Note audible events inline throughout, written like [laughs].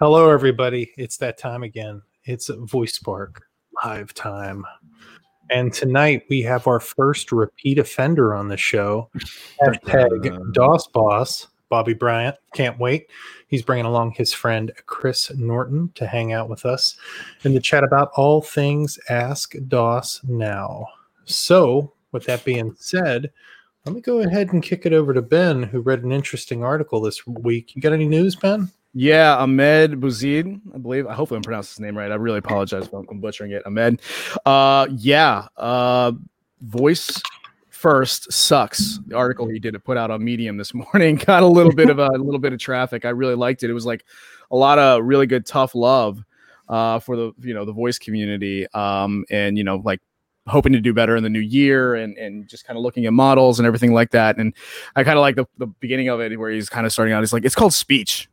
Hello, everybody. It's that time again. It's Voice Spark live time. And tonight we have our first repeat offender on the show. Hashtag uh-huh. DOS Boss, Bobby Bryant. Can't wait. He's bringing along his friend Chris Norton to hang out with us and to chat about all things Ask DOS Now. So, with that being said, let me go ahead and kick it over to Ben, who read an interesting article this week. You got any news, Ben? Yeah, Ahmed Bouzid, I believe. I hopefully I'm pronouncing his name right. I really apologize if I'm butchering it. Ahmed. Uh, yeah. Uh, voice first sucks. The article he did to put out on Medium this [laughs] morning got a little bit of a, a little bit of traffic. I really liked it. It was like a lot of really good tough love uh, for the you know the voice community. Um, and you know like hoping to do better in the new year and, and just kind of looking at models and everything like that. And I kind of like the, the beginning of it where he's kind of starting out. He's like, it's called speech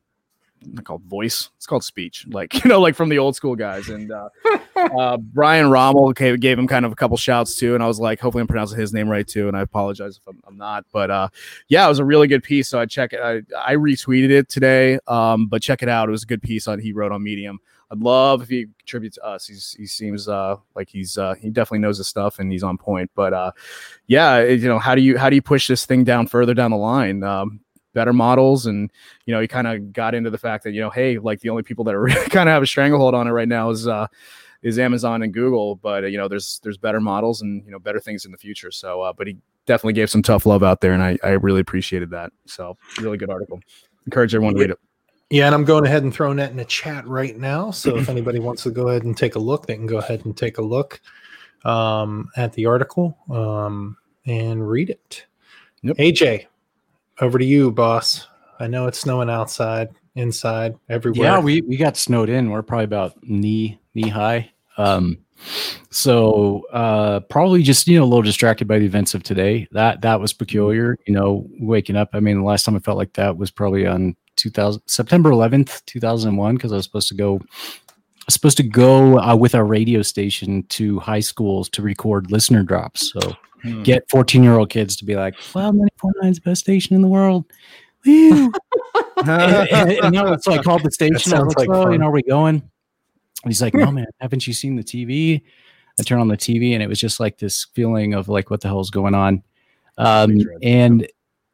not called voice. It's called speech, like [laughs] you know, like from the old school guys. And uh, uh, Brian Roemmele gave, gave him kind of a couple shouts too, and I was like, hopefully I'm pronouncing his name right too. And I apologize if I'm, I'm not, but uh, yeah, it was a really good piece. So I check it. I, I retweeted it today, um, but check it out. It was a good piece on he wrote on Medium. I'd love if he contributes to us. He's, he seems uh, like he's uh, he definitely knows his stuff and he's on point. But uh, yeah, you know, how do you how do you push this thing down further down the line? Um, better models and you know he kind of got into the fact that you know hey like the only people that are [laughs] really kind of have a stranglehold on it right now is uh is Amazon and Google but uh, you know there's there's better models and you know better things in the future so uh, but he definitely gave some tough love out there and I, I really appreciated that so really good article encourage everyone to read it yeah, and I'm going ahead and throwing that in the chat right now. So if anybody wants to go ahead and take a look, they can go ahead and take a look um, at the article um, and read it. Yep. AJ, over to you, boss. I know it's snowing outside, inside, everywhere. Yeah, we we got snowed in. We're probably about knee knee high. Um, so uh, probably just you know a little distracted by the events of today. That that was peculiar. You know, waking up. I mean, the last time I felt like that was probably on 2000 September 11th, 2001, because I was supposed to go supposed to go uh, with our radio station to high schools to record listener drops. So hmm. get 14 year old kids to be like, "Wow, 94.9 is the best station in the world." [laughs] and, and, and now so I called the station. I was like, like "Oh, you know, are we going?" And he's like, "No, man, haven't you seen the TV?" I turn on the TV, and it was just like this feeling of like, "What the hell's going on?" Um, and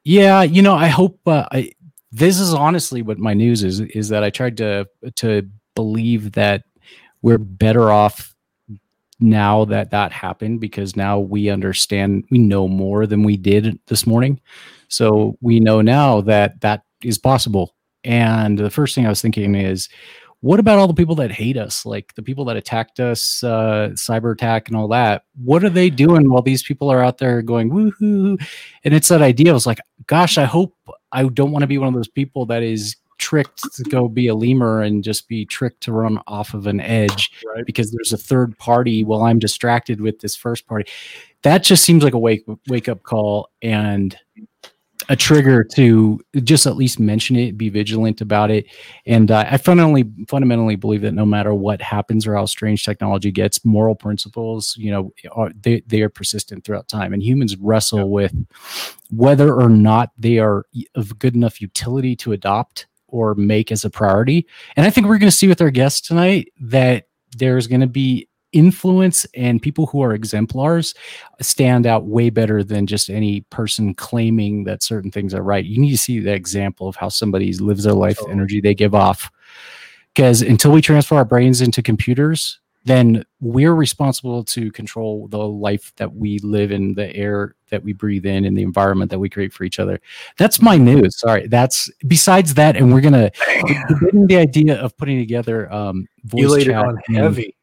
yeah, you know, I hope uh, I. This is honestly what my news is: is that I tried to to believe that we're better off now that that happened because now we understand we know more than we did this morning. So we know now that that is possible. And the first thing i was thinking is what about all the people that hate us? Like the people that attacked us uh, cyber attack and all that. What are they doing while these people are out there going woohoo and it's that idea. I was like gosh i hope i don't want to be one of those people that is tricked to go be a lemur and just be tricked to run off of an edge right. because there's a third party while I'm distracted with this first party. That just seems like a wake wake up call and a trigger to just at least mention it, be vigilant about it. And uh, I fundamentally fundamentally believe that no matter what happens or how strange technology gets, moral principles, you know, are, they they are persistent throughout time, and humans wrestle yeah. with whether or not they are of good enough utility to adopt or make as a priority. And I think we're going to see with our guests tonight that there's going to be influence and people who are exemplars stand out way better than just any person claiming that certain things are right. You need to see the example of how somebody lives their life, the energy they give off. Because until we transfer our brains into computers, then we're responsible to control the life that we live in, the air that we breathe in, and the environment that we create for each other. That's my news. Sorry, that's besides that, and we're gonna the idea of putting together um, voice you laid chat on heavy.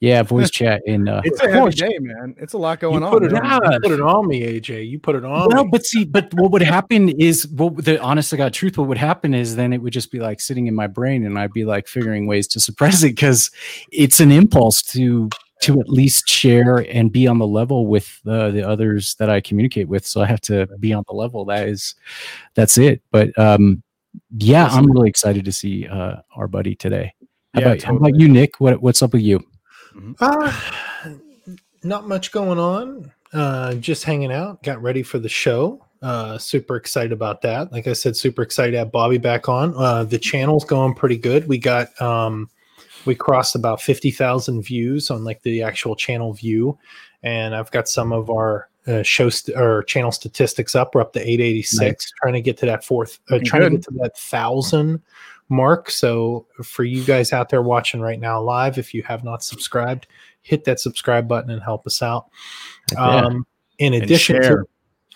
Yeah, voice chat in. Uh, it's a heavy day, man. It's a lot going you on. Put it, on. You put it on me, AJ. You put it on. Well, me. but see, but what would happen is, what the honest to God truth, what would happen is, then it would just be like sitting in my brain, and I'd be like figuring ways to suppress it because it's an impulse to to at least share and be on the level with uh, the others that I communicate with. So I have to be on the level. That is, that's it. But um, yeah, I'm really excited to see uh, our buddy today. How, yeah, about, totally. how about you, Nick? What, what's up with you? Mm-hmm. Uh, not much going on. Uh, just hanging out. Got ready for the show. Uh, super excited about that. Like I said, super excited to have Bobby back on. Uh, the channel's going pretty good. We got um, we crossed about fifty thousand views on like the actual channel view, and I've got some of our uh, show st- or channel statistics up. We're up to eight eighty six, trying to get to that fourth, uh, trying to get to that thousand mark. So for you guys out there watching right now live, if you have not subscribed, hit that subscribe button and help us out. Yeah. Um, in addition share. to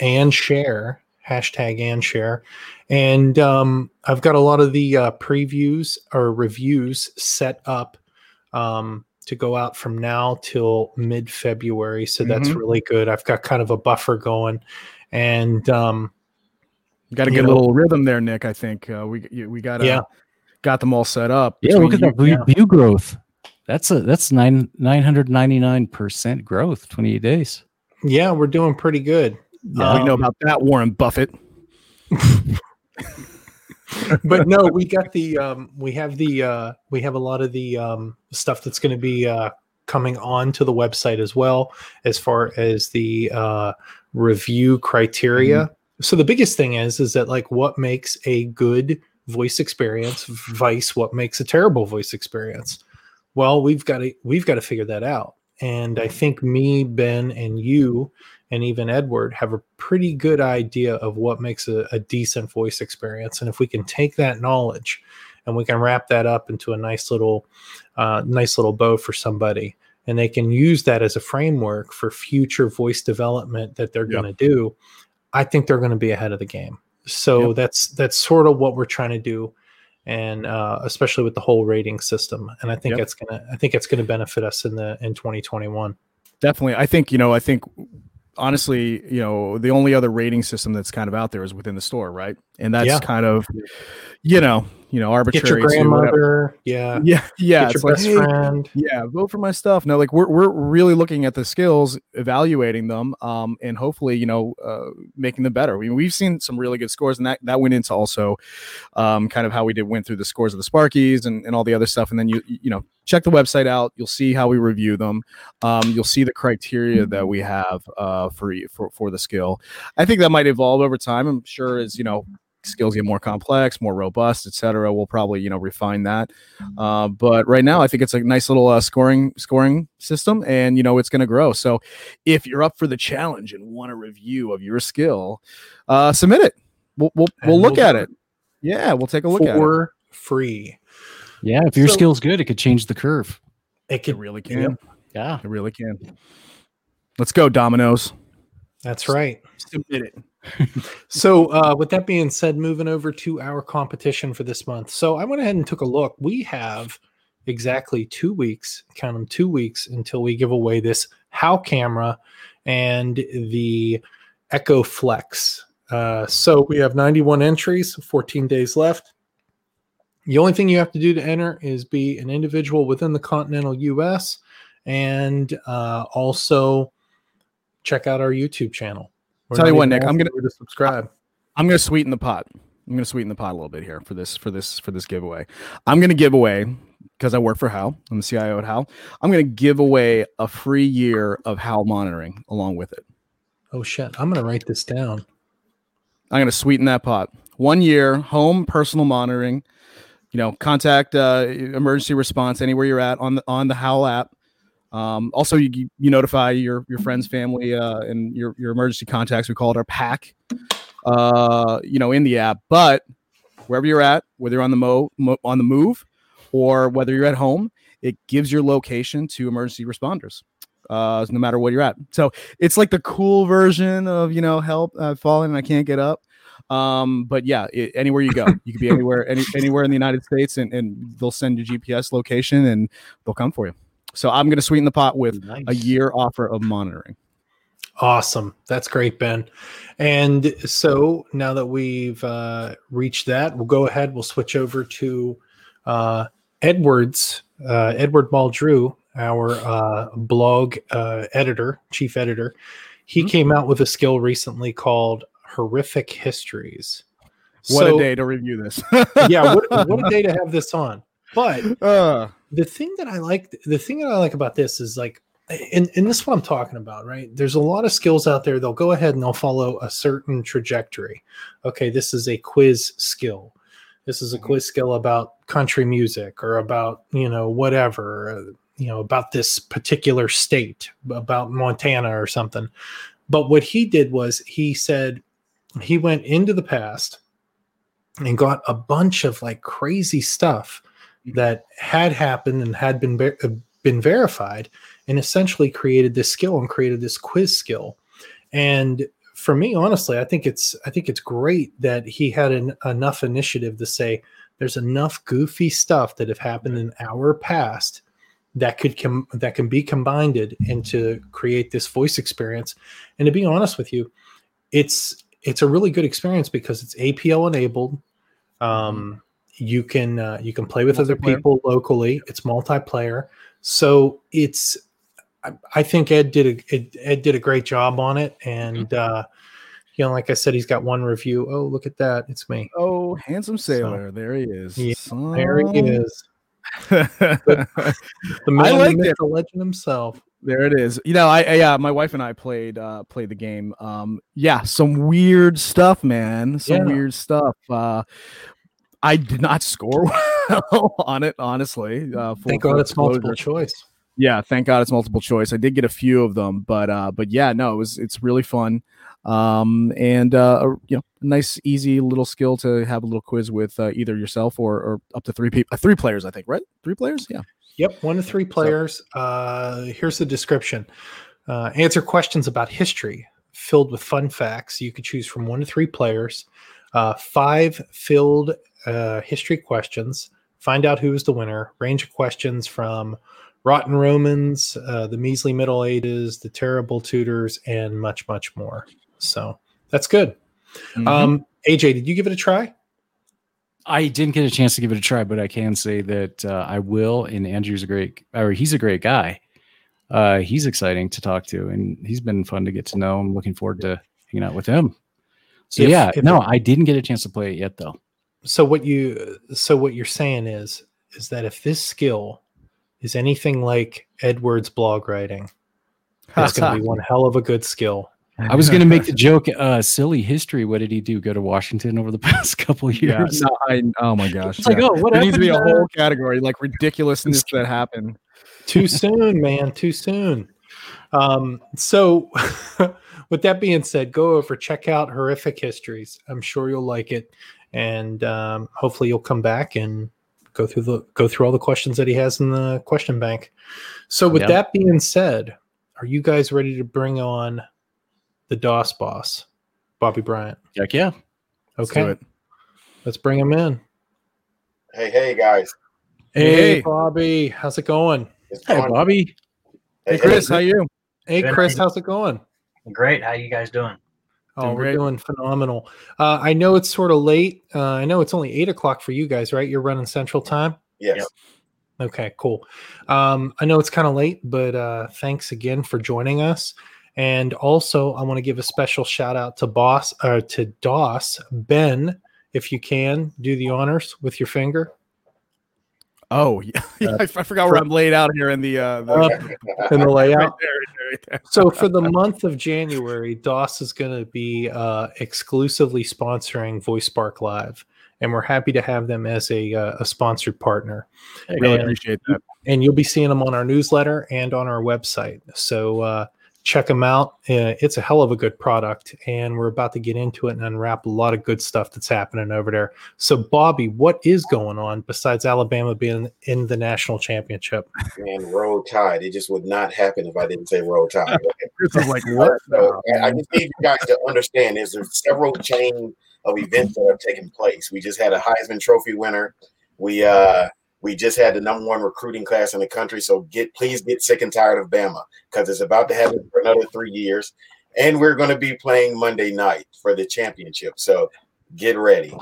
and share hashtag and share and um, i've got a lot of the uh, previews or reviews set up um, to go out from now till mid-february so that's Mhm. really good i've got kind of a buffer going and um, Got a good know- little rhythm there, Nick. I think uh, we you- we got Yeah. Got them all set up. Yeah, look at between that view, view growth. That's a that's nine nine hundred ninety nine percent growth, twenty eight days. yeah we're doing pretty good Yeah, we know Um, about that, Warren Buffett. [laughs] but no, we got the um, we have the uh, we have a lot of the um, stuff that's going to be uh, coming on to the website as well, as far as the uh, review criteria. So the biggest thing is is that like what makes a good voice experience, vice what makes a terrible voice experience. Well, we've got to we've got to figure that out. And I think me, Ben, and you, and even Edward have a pretty good idea of what makes a, a decent voice experience. And if we can take that knowledge and we can wrap that up into a nice little, uh, nice little bow for somebody, and they can use that as a framework for future voice development that they're Yeah. going to do, I think they're going to be ahead of the game. So Yep. that's that's sort of what we're trying to do, and uh, especially with the whole rating system. And I think Yep. that's gonna I think it's going to benefit us in the in 2021. Definitely. I think, you know, I think honestly, you know, the only other rating system that's kind of out there is within the store, right? And that's Yeah. kind of, you know, you know, arbitrary Get your grandmother, yeah. [laughs] Yeah, yeah. Get It's like, hey, yeah, vote for my stuff. No, like we're we're really looking at the skills, evaluating them, um, and hopefully, you know, uh, making them better. I mean, we've seen some really good scores, and that that went into also, um, kind of how we did went through the scores of the Sparkies and, and all the other stuff, and then you you know check the website out. You'll see how we review them. Um, you'll see the criteria that we have uh, for for for the skill. I think that might evolve over time. I'm sure as you know skills get more complex, more robust, etc. We'll probably you know refine that. Uh, but right now, I think it's a nice little uh, scoring scoring system, and you know it's going to grow. So if you're up for the challenge and want a review of your skill, uh, submit it. We'll we'll, we'll look we'll at it. Yeah, we'll take a look at it. for free. Yeah, if your So- skill's good, it could change the curve. It It really can. Yep. Yeah. It really can. Let's go, Dominoes. That's right. Submit it. So, uh, with that being said, moving over to our competition for this month. So, I went ahead and took a look. We have exactly two weeks, count them two weeks until we give away this How camera and the Echo Flex. Uh, so, we have 91 entries, 14 days left. The only thing you have to do to enter is be an individual within the continental US and uh, also check out our YouTube channel. We're Tell you what, Nick, I'm gonna- to subscribe. I'm going to sweeten the pot. I'm going to sweeten the pot a little bit here for this for this for this giveaway. I'm going to give away because I work for Hal. I'm the CIO at Hal. I'm going to give away a free year of Hal monitoring along with it. Oh shit! I'm gonna write this down. I'm going to sweeten that pot. One year home personal monitoring. You know, contact uh, emergency response anywhere you're at on the on the Howl app. Um, also, you, you notify your your friends, family, uh, and your your emergency contacts. We call it our pack. Uh, you know, in the app, but wherever you're at, whether you're on the mo, mo on the move, or whether you're at home, it gives your location to emergency responders. Uh, no matter where you're at. So it's like the cool version of you know, help, I've fallen and I can't get up. Um, but yeah, it, anywhere you go, you could be [laughs] anywhere, any, anywhere in the United States, and, and they'll send you GPS location and they'll come for you. So I'm going to sweeten the pot with Nice. a year offer of monitoring. Awesome. That's great, Ben. And so now that we've uh, reached that, we'll go ahead. We'll switch over to uh, Edwards, uh, Edward Maldrew, our uh, blog uh, editor, chief editor. He Mhm. came out with a skill recently called Horrific Histories. What So- a day to review this. yeah, what, what a [laughs] day to have this on. But Uh, the thing that I like, the thing that I like about this is like and, and this is what I'm talking about, right? There's a lot of skills out there. They'll go ahead and they'll follow a certain trajectory. Okay, this is a quiz skill. This is a Mm-hmm. quiz skill about country music or about, you know, whatever, uh, you know, about this particular state, about Montana or something. But what he did was he said he went into the past and got a bunch of like crazy stuff that had happened and had been ver- uh, been verified and essentially created this skill and created this quiz skill. And for me honestly i think it's i think it's great that he had an, enough initiative to say there's enough goofy stuff that have happened in our past that could com- that can be combined and to create this voice experience. And to be honest with you it's it's a really good experience because it's apl enabled. Um, you can uh, you can play with other people locally it's multiplayer so it's I, I think ed did a Ed, Ed did a great job on it and uh you know like i said he's got one review oh look at that it's me Oh, handsome sailor. there he is. Yeah, there he is [laughs] the man I the liked myth, the legend himself There it is. You know, I, I yeah, my wife and I played uh played the game. Um yeah, some weird stuff, man. Some Yeah. weird stuff. Uh I did not score [laughs] well on it, honestly. Uh thank god it's multiple choice Yeah, thank God it's multiple choice. I did get a few of them, but uh but yeah, no, it was it's really fun. Um and uh a, you know, a nice easy little skill to have a little quiz with uh, either yourself or or up to three people, uh, three players, I think, right? Three players? Yeah. Yep, one to three players. Uh, here's the description uh, Answer questions about history filled with fun facts. You could choose from one to three players. Uh, five filled uh, history questions. Find out who is the winner. Range of questions from Rotten Romans, uh, the measly Middle Ages, the terrible Tudors, and much, much more. So that's good. Mhm. Um, AJ, did you give it a try? I didn't get a chance to give it a try, but I can say that uh, I will. And Andrew's a great, or he's a great guy. Uh, he's exciting to talk to, and he's been fun to get to know. I'm looking forward to hanging out with him. So If- yeah, if no, it- I didn't get a chance to play it yet, though. So what you so what you're saying is is that if this skill is anything like Edward's blog writing, it's going to be [laughs] one hell of a good skill. I was going to make the [laughs] joke, uh, silly history. What did he do? Go to Washington over the [laughs] past couple of Yeah, years? no, I, oh my gosh. It's like, oh, what there needs to be a happened, uh, whole category like ridiculousness that happened. Too soon, man. Too soon. Um, so, with that being said, go over check out horrific histories. I'm sure you'll like it, and um, hopefully you'll come back and go through the go through all the questions that he has in the question bank. So, with Yep. that being said, are you guys ready to bring on the DOS boss, Bobby Bryant? Heck yeah. Let's do Okay, it. let's bring him in. Hey, hey, guys. Hey, Hey. Bobby, how's it going? It's Hey, fun. Bobby. Hey, Chris, how you? Hey, Chris, how's it going? Great. How you guys doing? Oh, we're great. doing phenomenal. Uh, I know it's sort of late. Uh, I know it's only eight o'clock for you guys, right? You're running Central Time. Yes. Yep. Okay, cool. Um, I know it's kind of late, but uh, thanks again for joining us. And also, I want to give a special shout out to Boss uh, to DOS Ben, if you can do the honors with your finger Oh, [laughs] yeah. I, I forgot where I'm laid out here in the uh the, Up in the [laughs] layout. right there, right there, so for the month of January, DOS is going to be uh, exclusively sponsoring Voice Spark Live, and we're happy to have them as a, uh, a sponsored partner. I Really And- appreciate that. And you'll be seeing them on our newsletter and on our website. So uh, check them out. Uh, it's a hell of a good product, and we're about to get into it and unwrap a lot of good stuff that's happening over there. So, Bobby, what is going on besides Alabama being in the national championship? And roll tide. It just would not happen if I didn't say roll tide. [laughs] Chris is like, what? So I I just need you guys to understand there's a several chain of events that have taken place. We just had a Heisman Trophy winner. We uh we just had the number one recruiting class in the country. So get please get sick and tired of Bama because it's about to happen for another three years. And we're going to be playing Monday night for the championship. So get ready.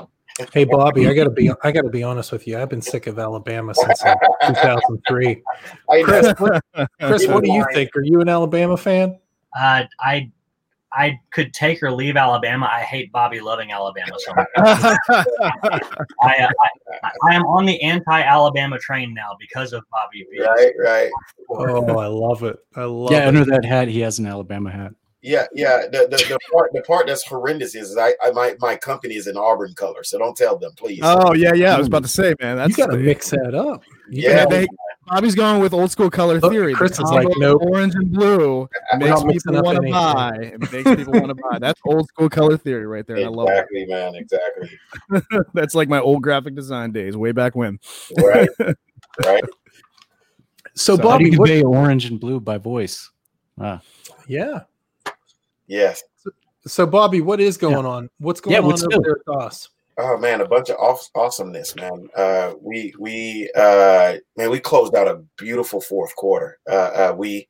Hey Bobby, I gotta be I gotta be honest with you. I've been sick of Alabama since [laughs] like 2003. I Chris, what, Chris, what do you [laughs] think? Are you an Alabama fan? Uh, I I could take or leave Alabama. I hate Bobby loving Alabama so much. [laughs] I, uh, I, I, am on the anti-Alabama train now because of Bobby. B. Right, right. Oh, I love it. I love yeah, it. under that hat, he has an Alabama hat. Yeah, yeah. The, the, the part the part that's horrendous is I, I my my company is in Auburn color, so don't tell them, please. Oh yeah, yeah. I was about to say, man, that's you got to mix that up. You yeah, they, Bobby's going with old school color Look, theory. Chris is like, no, orange and blue makes people want to buy. It makes people want to buy. That's old school color theory right there. Exactly, I love it. Exactly, man. Exactly. [laughs] that's like my old graphic design days, way back when. Right. [laughs] right. So, so Bobby, how do you convey orange and blue by voice? Ah. Yeah. Yes. So, so, Bobby, what is going yeah. on? What's going yeah, on over there at DOS? Oh man, a bunch of aw- awesomeness, man. Uh, we we uh, man, we closed out a beautiful fourth quarter. Uh, uh, we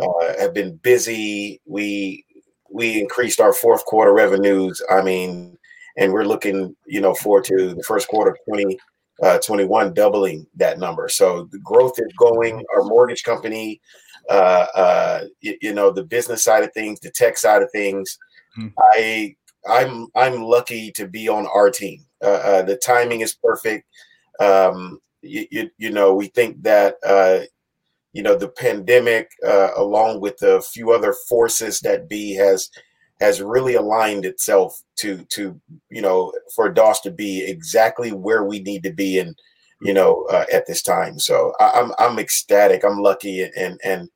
uh, have been busy. We we increased our fourth quarter revenues. I mean, and we're looking, you know, forward to the first quarter of 20, uh, 21 doubling that number. So the growth is going. Our mortgage company, uh, uh, you, you know, the business side of things, the tech side of things. Mm-hmm. I I'm I'm lucky to be on our team. Uh, uh, the timing is perfect. Um, you, you, you, know, we think that uh, you know the pandemic, uh, along with a few other forces that be has has really aligned itself to to you know for DOS to be exactly where we need to be and you know uh, at this time. So I, I'm I'm ecstatic. I'm lucky and and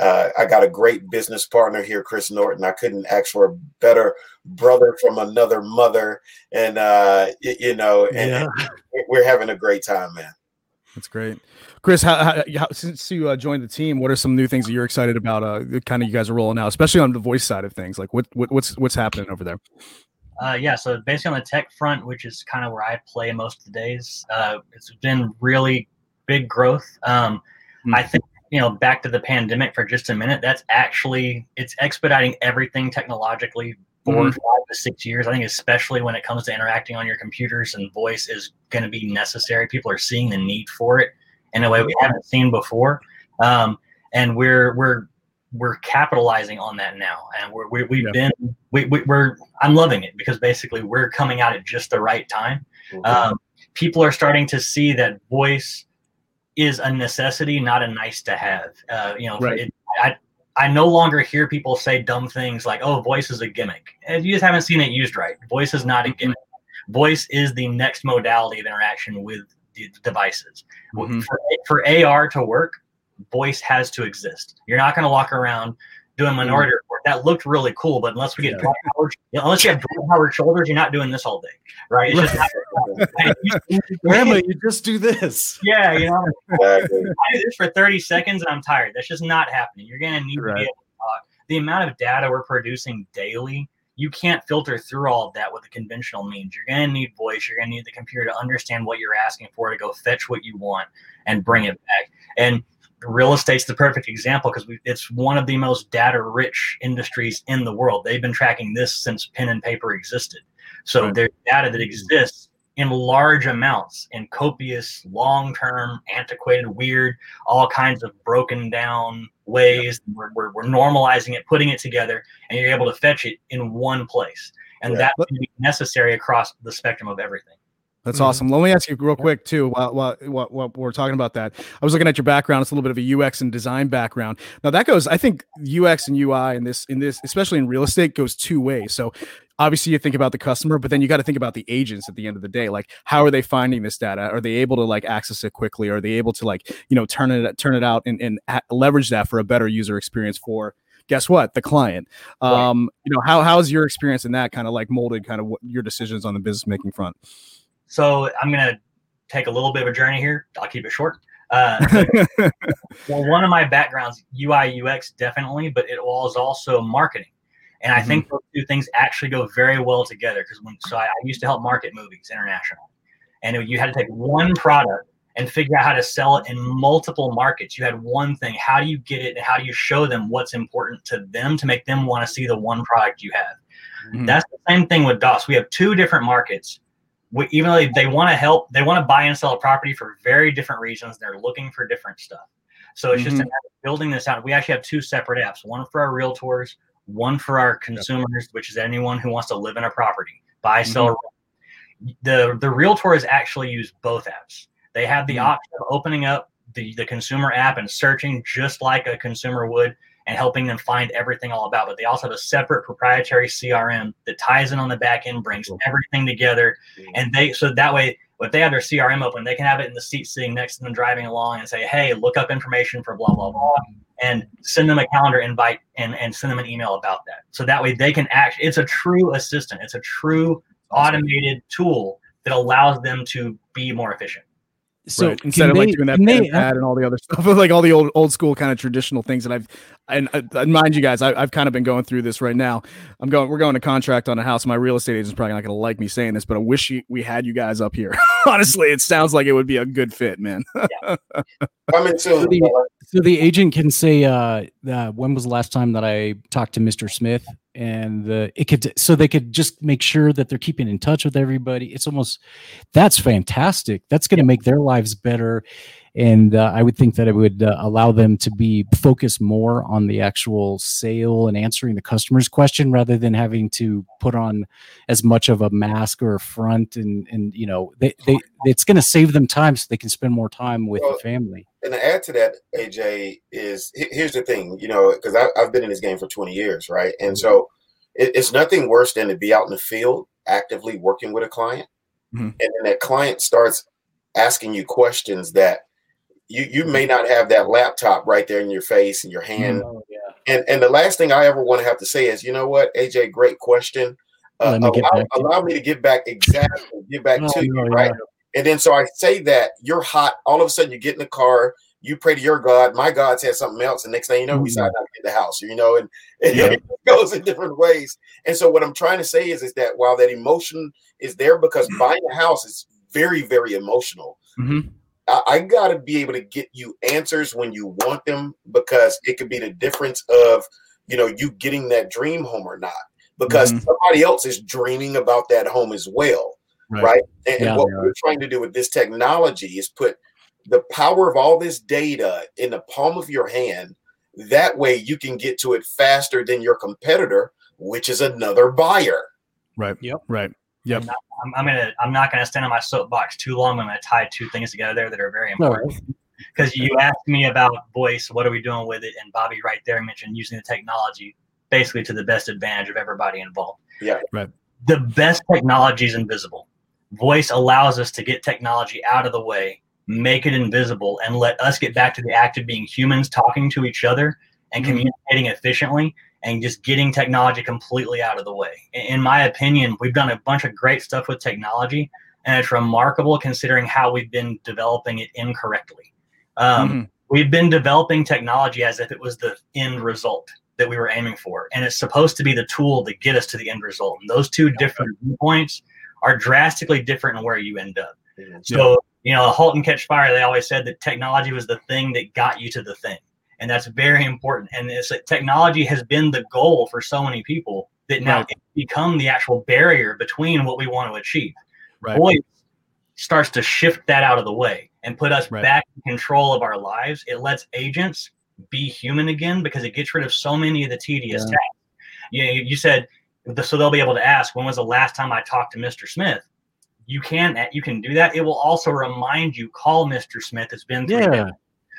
uh, I got a great business partner here, Chris Norton. I couldn't ask for a better brother from another mother, and uh, you, you know, and, yeah. [laughs] and, we're having a great time, man. That's great, Chris. How, how, how since you uh, joined the team, what are some new things that you're excited about? Uh, kind of you guys are rolling out, especially on the voice side of things. Like what, what what's what's happening over there? Uh, yeah, so basically on the tech front, which is kind of where I play most of the days, uh, it's been really big growth. Um, mm-hmm. I think you know back to the pandemic for just a minute that's actually it's expediting everything technologically 4 mm-hmm. five to six years. I think especially when it comes to interacting on your computers and voice is going to be necessary. People are seeing the need for it in a way we haven't seen before. Um, and we're we're we're capitalizing on that now. And we're, we, we've yeah. been we, we, are i'm loving it because basically we're coming out at just the right time. Um, people are starting to see that voice is a necessity, not a nice to have. Uh, you know, right. it, I I no longer hear people say dumb things like, "Oh, voice is a gimmick." And you just haven't seen it used right. Voice is not a mm-hmm. gimmick. Voice is the next modality of interaction with the devices. Mm-hmm. For, for AR to work, voice has to exist. You're not going to walk around doing minority mm. report. That looked really cool, but unless we get yeah. Howard, you know, unless you have Dwight Howard shoulders, you're not doing this all day, right? It's just [laughs] hey, Grandma, you just do this. Yeah, you know, [laughs] I do this for 30 seconds and I'm tired. That's just not happening. You're gonna need right. to be able to talk. The amount of data we're producing daily, you can't filter through all of that with the conventional means. You're gonna need voice. You're gonna need the computer to understand what you're asking for to go fetch what you want and bring it back. And real estate's the perfect example because it's one of the most data rich industries in the world. They've been tracking this since pen and paper existed. So right. there's data that mm-hmm. exists in large amounts in copious, long term, antiquated, weird, all kinds of broken down ways. Yep. We're, we're, we're, normalizing it, putting it together, and you're able to fetch it in one place. And yeah. that can be necessary across the spectrum of everything. That's mm-hmm. awesome. Let me ask you real quick too. While, while, while, we're talking about that, I was looking at your background. It's a little bit of a UX and design background. Now that goes. I think UX and UI in this in this, especially in real estate, goes two ways. So obviously you think about the customer, but then you got to think about the agents at the end of the day. Like how are they finding this data? Are they able to like access it quickly? Are they able to like you know turn it turn it out and, and leverage that for a better user experience for guess what the client um right. you know how how's your experience in that kind of like molded kind of what your decisions on the business making front so I'm going to take a little bit of a journey here. I'll keep it short. Uh, [laughs] well, one of my backgrounds, UI UX, definitely, but it was also marketing, and I mm-hmm. think those two things actually go very well together. Because when so I, I, used to help market movies internationally, and it, you had to take one product and figure out how to sell it in multiple markets. You had one thing. How do you get it? And how do you show them what's important to them to make them want to see the one product you have? Mm-hmm. That's the same thing with DOS. We have two different markets even though they, want to help, they want to buy and sell a property for very different reasons. They're looking for different stuff. So it's mm-hmm. just building this out. We actually have two separate apps, one for our realtors, one for our consumers, which is anyone who wants to live in a property, buy, sell. Mm-hmm. The the realtors actually use both apps. They have the mm-hmm. option of opening up the, the consumer app and searching just like a consumer would and helping them find everything all about. But they also have a separate proprietary CRM that ties in on the back end, brings everything together, and they so that way if they have their CRM open, they can have it in the seat sitting next to them driving along and say, "Hey, look up information for blah blah blah," and send them a calendar invite and and send them an email about that. So that way they can act. It's a true assistant. It's a true automated tool that allows them to be more efficient. So right. instead of they, like doing that they, pad and all the other stuff, [laughs] like all the old old school kind of traditional things that I've and, uh, mind you guys, I, have kind of been going through this right now. I'm going, we're going to contract on a house. My real estate agent's probably not going to like me saying this, but I wish we had you guys up here. [laughs] Honestly, it sounds like it would be a good fit, man. [laughs] yeah. Coming soon. So the, so the agent can say, uh, uh, when was the last time that I talked to Mr. Smith? And the, it could, so they could just make sure that they're keeping in touch with everybody. It's almost, that's fantastic. That's going to make their lives better and uh, I would think that it would uh, allow them to be focused more on the actual sale and answering the customer's question rather than having to put on as much of a mask or a front and and you know they, they it's going to save them time so they can spend more time with well, the family. And to add to that, AJ is here's the thing, you know, because I've been in this game for 20 years, right? And mm-hmm. so it, it's nothing worse than to be out in the field actively working with a client, mm-hmm. and then that client starts asking you questions that you you may not have that laptop right there in your face and your hand. Oh, yeah. And and the last thing I ever want to have to say is, you know what, AJ, great question. Uh, allow, allow, me to get back exactly, get back oh, to you, right? And then so I say that you're hot. All of a sudden, you get in the car. You pray to your God. My God said something else. And next thing you know, we decide not to get the house. You know, and, [laughs] and yeah. it goes in different ways. And so what I'm trying to say is, is that while that emotion is there, because buying a house is very, very emotional. Mm-hmm. I, I got to be able to get you answers when you want them because it could be the difference of you know you getting that dream home or not because mm-hmm. somebody else is dreaming about that home as well right, right? and, yeah, and what we're trying to do with this technology is put the power of all this data in the palm of your hand. That way you can get to it faster than your competitor which is another buyer. Right. Yep. Right. Yep. I'm not, I'm, I'm, gonna I'm not gonna stand on my soapbox too long. I'm gonna tie two things together there that are very important. Because you asked me about voice, what are we doing with it? And Bobby right there mentioned using the technology basically to the best advantage of everybody involved. Yeah. Right. The best technology is invisible. Voice allows us to get technology out of the way, make it invisible, and let us get back to the act of being humans talking to each other and mm-hmm. communicating efficiently and just getting technology completely out of the way. In my opinion, we've done a bunch of great stuff with technology, and it's remarkable considering how we've been developing it incorrectly. Um, mm-hmm. We've been developing technology as if it was the end result that we were aiming for, and it's supposed to be the tool to get us to the end result. And those two different points are drastically different in where you end up. So, you know, halt and catch fire, they always said that technology was the thing that got you to the thing and that's very important. And it's like technology has been the goal for so many people that now right. it's become the actual barrier between what we want to achieve. Right. Voice starts to shift that out of the way and put us right. back in control of our lives. It lets agents be human again because it gets rid of so many of the tedious yeah. tasks. You, know, you said so they'll be able to ask when was the last time I talked to Mr. Smith. You can you can do that. It will also remind you call Mr. Smith. It's been three yeah.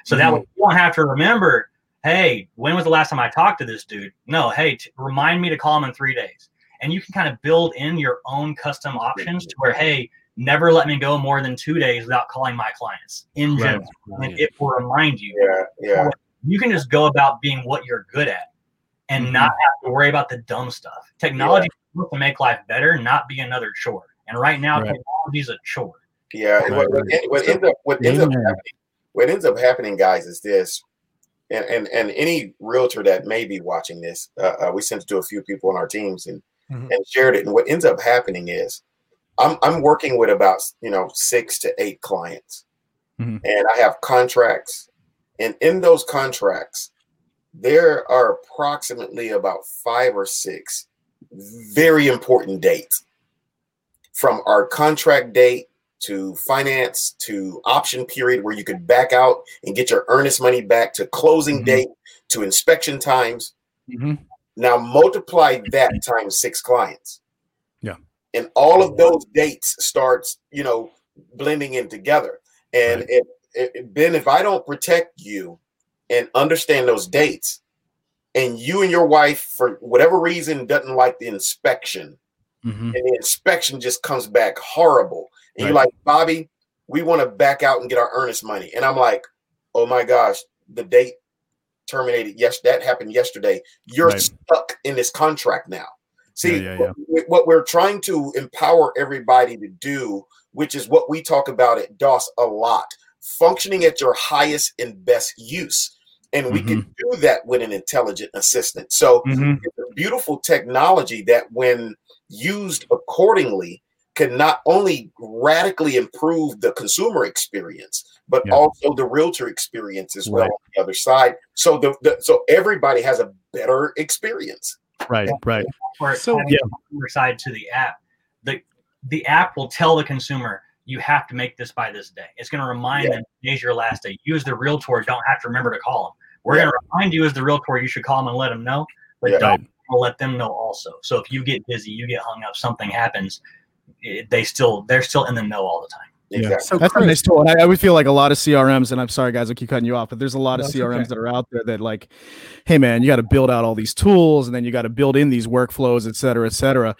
So mm-hmm. that way you don't have to remember, hey, when was the last time I talked to this dude? No, hey, t- remind me to call him in three days. And you can kind of build in your own custom options to where, hey, never let me go more than two days without calling my clients in general. Right. And it will remind you. Yeah, yeah. You can just go about being what you're good at and mm-hmm. not have to worry about the dumb stuff. Technology yeah. to make life better, not be another chore. And right now, right. technology is a chore. Yeah, right. what, what, what, ends up what ends up happening what ends up happening, guys, is this. And, and, and any realtor that may be watching this, uh, uh, we sent it to a few people on our teams and, mm-hmm. and shared it. And what ends up happening is I'm, I'm working with about, you know, six to eight clients mm-hmm. and I have contracts. And in those contracts, there are approximately about five or six very important dates from our contract date to finance to option period where you could back out and get your earnest money back to closing mm-hmm. date to inspection times. Mm-hmm. Now multiply that times six clients. Yeah. And all of those dates starts, you know, blending in together. And Right. if, if Ben, if I don't protect you and understand those dates, and you and your wife, for whatever reason, doesn't like the inspection, Mhm. and the inspection just comes back horrible. And you're like, Bobby, we want to back out and get our earnest money. And I'm like, oh my gosh, the date terminated. Yes, that happened yesterday. You're Right. stuck in this contract now. See, Yeah, yeah, What, what we're trying to empower everybody to do, which is what we talk about at DOS a lot, functioning at your highest and best use. And we can Mm-hmm. do that with an intelligent assistant. So Mhm. it's a beautiful technology that when used accordingly can not only radically improve the consumer experience but Yeah. also the realtor experience as well Right. on the other side so the, the so everybody has a better experience Right, right. or So- Yeah. the consumer side to the app. The the app will tell the consumer you have to make this by this day. It's going to remind Yeah. them today's your last day. You as the realtor don't have to remember to call them. We're Yeah. going to remind you as the realtor you should call them and let them know, but Yeah. don't let them know also. So if you get busy, you get hung up, something happens, it, they still they're still in the know all the time. Yeah. exactly So That's a Chris, nice tool. And I, I would feel like a lot of CRMs, and I'm sorry guys, I keep cutting you off, but there's a lot of No, CRMs okay. that are out there that like, hey man, you got to build out all these tools and then you got to build in these workflows, et cetera, et cetera.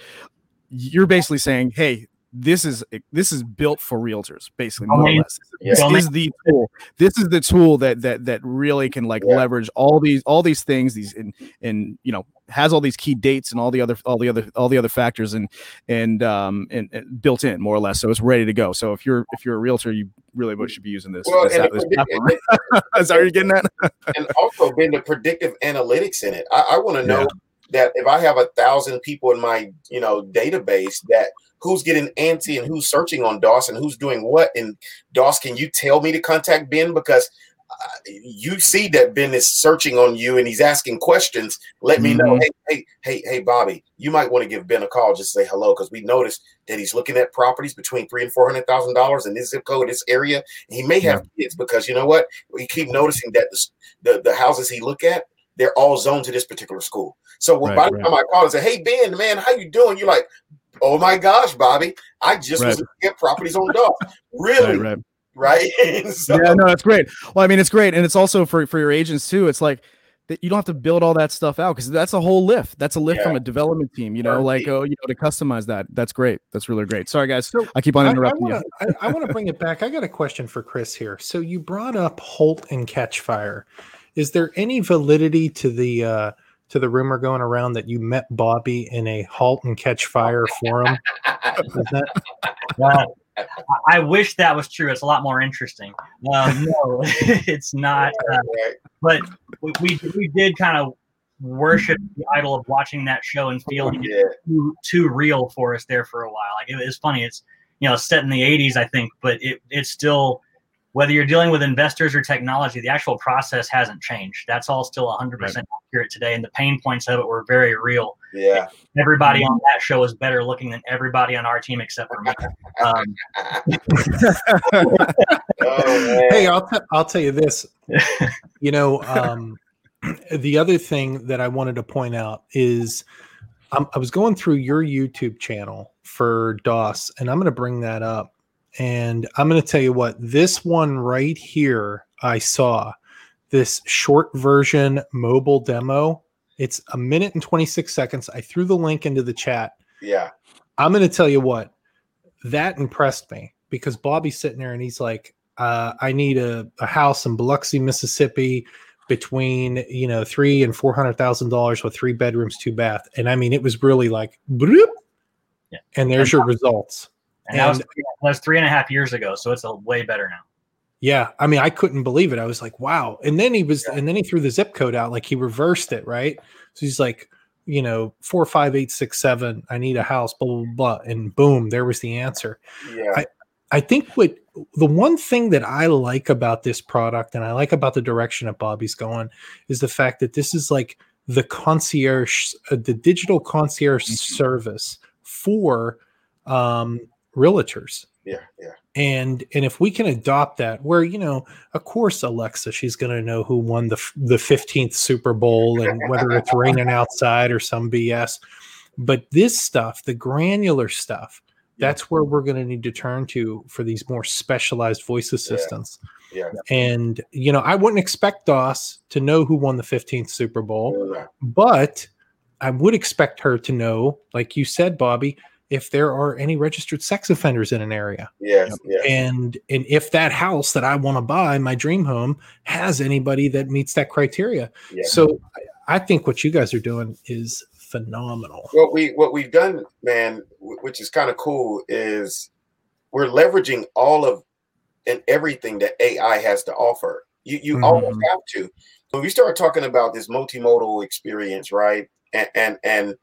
You're basically saying, hey, this is this is built for realtors, basically, more or less. This is the tool. This is the tool that that that really can like Yeah. leverage all these all these things, these and and you know has all these key dates and all the other all the other all the other factors and and um and, and built in more or less, so it's ready to go. So if you're if you're a realtor, you really should be using this. well this, and, this predict- platform. [laughs] Is that you're getting at? [laughs] and also been the predictive analytics in it i, I want to know Yeah. that if i have a thousand people in my you know database that who's getting antsy and who's searching on dos and who's doing what and dos can you tell me to contact ben because uh, you see that Ben is searching on you and he's asking questions. Let me know. Mhm. Hey, hey, hey, hey, Bobby, you might want to give Ben a call. Just say hello because we noticed that he's looking at properties between three and four hundred thousand dollars in this zip code, this area. He may have kids because you know what? We keep noticing that the, the the houses he look at, they're all zoned to this particular school. So Right, by the right. time I call and say, "Hey, Ben, man, how you doing?" You're like, "Oh my gosh, Bobby, I just was Right. looking at properties on the Dog." Really, Right, right. right? [laughs] so, yeah, no, that's great. Well, I mean, it's great, and it's also for for your agents too. It's like that you don't have to build all that stuff out because that's a whole lift. That's a lift from a development team. You know, Right. like oh, you know, to customize that. That's great. That's really great. Sorry, guys, So, I keep on I, interrupting want to I, want to bring it back. I got a question for Chris here. So you brought up Halt and Catch Fire. Is there any validity to the uh, to the rumor going around that you met Bobby in a Halt and Catch Fire forum? That [laughs] Well, I- I wish that was true. It's a lot more interesting. Um, no, [laughs] it's not. Uh, but we, we we did kind of worship the idol of watching that show and feeling it Yeah. too, too real for us there for a while. Like it was funny. It's you know set in the '80s, I think, but it it's still whether you're dealing with investors or technology, the actual process hasn't changed. That's all still 100% accurate today, and the pain points of it were very real. Yeah. Everybody on that show is better looking than everybody on our team except for me. [laughs] Um, Oh hey, I'll t- I'll tell you this. [laughs] You know, um, the other thing that I wanted to point out is um, I was going through your YouTube channel for DOS, and I'm going to bring that up. And I'm going to tell you what this one right here I saw this short version mobile demo. It's a minute and 26 seconds. I threw the link into the chat. yeah. I'm going to tell you what that impressed me because Bobby's sitting there and he's like, uh, I need a, a house in Biloxi, Mississippi between, you know, three and $400,000 with three bedrooms, two bath. And I mean, it was really like, bloop, Yeah. and there's your results. And that was, And- that was three and a half years ago, so it's a way better now. Yeah. I mean, I couldn't believe it. I was like, wow. And then he was, Yeah. and then he threw the zip code out, like he reversed it, right? So he's like, you know, four, five, eight, six, seven. I need a house, blah, blah, blah. And boom, there was the answer. Yeah. I think what the one thing that I like about this product and I like about the direction that Bobby's going is the fact that this is like the concierge, uh, the digital concierge Mhm. service for um, realtors. Yeah, yeah. And and if we can adopt that, where you know, of course, Alexa, she's going to know who won the the fifteenth Super Bowl and whether it's raining outside or some BS. But this stuff, the granular stuff, that's where we're going to need to turn to for these more specialized voice assistants. Yeah. And you know, I wouldn't expect DOS to know who won the fifteenth Super Bowl, but I would expect her to know, like you said, Bobby, if there are any registered sex offenders in an area. Yes, yes. And and if that house that I want to buy, my dream home, has anybody that meets that criteria. Yeah. So I I think what you guys are doing is phenomenal. what we what we've done, man, which is kind of cool, is we're leveraging all of and everything that AI has to offer. You you Mhm. almost have to. When we start talking about this multimodal experience, right, and and, and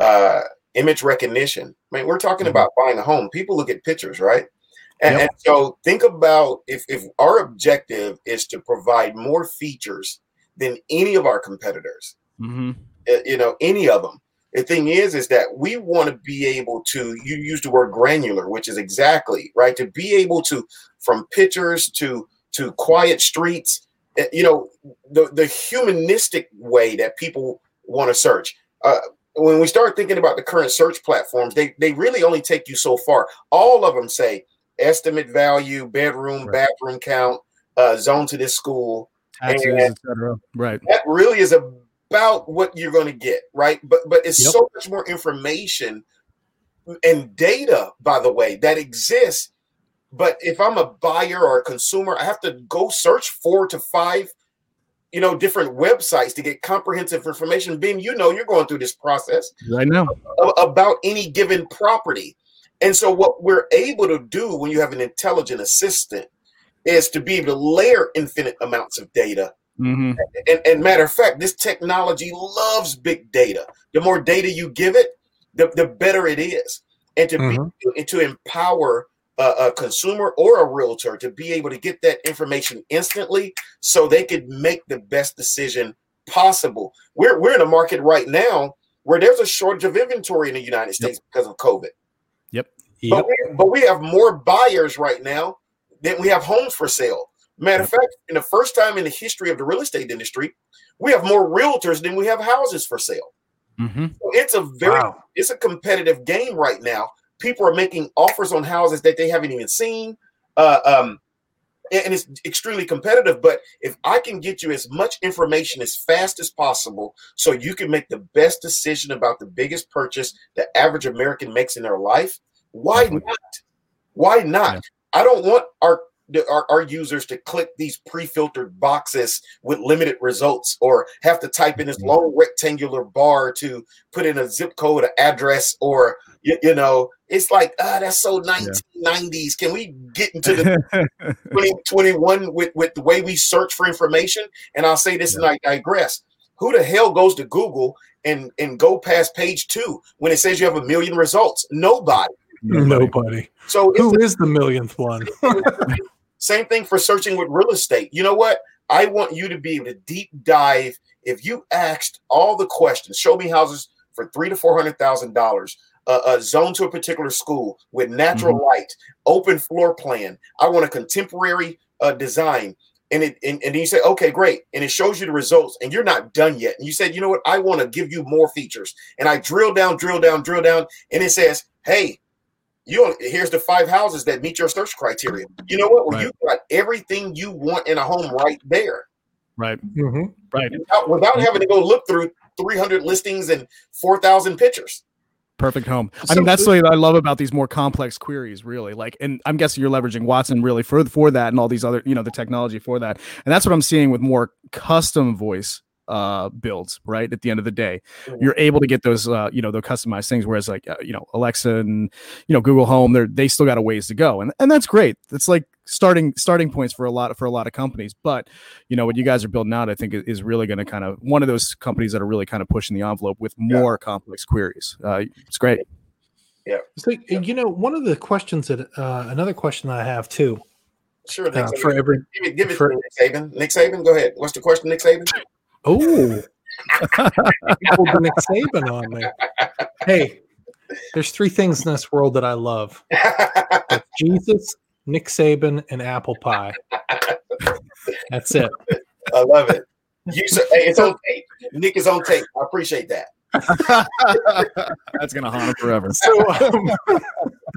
uh, image recognition, I mean, we're talking Mhm. about buying a home. People look at pictures, right? And, Yep. and so think about if if our objective is to provide more features than any of our competitors Mm-hmm. uh, you know any of them the thing is is that we want to be able to you use the word granular which is exactly right to be able to from pictures to to quiet streets uh, you know the the humanistic way that people want to search uh, when we start thinking about the current search platforms they they really only take you so far all of them say estimate value bedroom Right. bathroom count uh, zone to this school Taxes, etc. Right. that really is about what you're going to get right but but it's Yep. so much more information and data by the way that exists but if i'm a buyer or a consumer i have to go search four to five you know different websites to get comprehensive information ben you know you're going through this process I know. about any given property. And so, what we're able to do when you have an intelligent assistant is to be able to layer infinite amounts of data. Mm-hmm. And, and matter of fact, this technology loves big data. The more data you give it, the, the better it is. And to Mhm. be to empower a, a consumer or a realtor to be able to get that information instantly, so they could make the best decision possible. We're we're in a market right now where there's a shortage of inventory in the United States because of COVID. Yep. But, we, but we have more buyers right now than we have homes for sale. Matter of fact, in the first time in the history of the real estate industry, we have more realtors than we have houses for sale. Mm-hmm. So it's a very Wow. it's a competitive game right now. People are making offers on houses that they haven't even seen. Uh, um, and it's extremely competitive. But if I can get you as much information as fast as possible, so you can make the best decision about the biggest purchase the average American makes in their life, why not? Why not? Yeah. I don't want our, our our users to click these pre-filtered boxes with limited results, or have to type in this long rectangular bar to put in a zip code, an address, or you, you know, it's like ah, that's so 1990s. Can we get into the [laughs] 2021 with, with the way we search for information. And I'll say this and I digress. Who the hell goes to Google and, and go past page two when it says you have a million results? Nobody. Nobody. So it's Who is the millionth one? same thing for searching with real estate. You know what? I want you to be able to deep dive. If you asked all the questions, show me houses for three to four hundred thousand dollars, uh, a zone to a particular school with natural light, open floor plan. I want a contemporary uh, design. And it and, and you say, okay, great. And it shows you the results, and you're not done yet. And you said, you know what? I want to give you more features. And I drill down, drill down, drill down, and it says, hey, you here's the five houses that meet your search criteria. You know what? Well, Right. you got everything you want in a home right there Right. Mhm. Right. without, without having to go look through 300 listings and 4,000 pictures. Perfect home. I So- mean, that's what I love about these more complex queries, really. Like, and I'm guessing you're leveraging Watson really for for that and all these other, you know, the technology for that. And that's what I'm seeing with more custom voice uh builds right at the end of the day you're able to get those uh you know the customized things whereas like uh, you know alexa and you know google home they're they still got a ways to go and and that's great it's like starting starting points for a lot for a lot of companies but you know what you guys are building out i think is- is really going to kind of one of those companies that are really kind of pushing the envelope with Yeah. more complex queries uh it's great Yeah. So, you know, one of the questions that uh, another question that I have too Sure. uh, Nick for every give it, give it for- to Nick Saban. Nick Saban, go ahead. What's the question, Nick Saban? Oh, [laughs] pulled Nick Saban on me. Hey, there's three things in this world that I love. That's Jesus, Nick Saban, and apple pie. That's it. I love it. You, so, hey, it's on tape. Nick is on tape. I appreciate that. [laughs] That's gonna haunt him forever. So, um,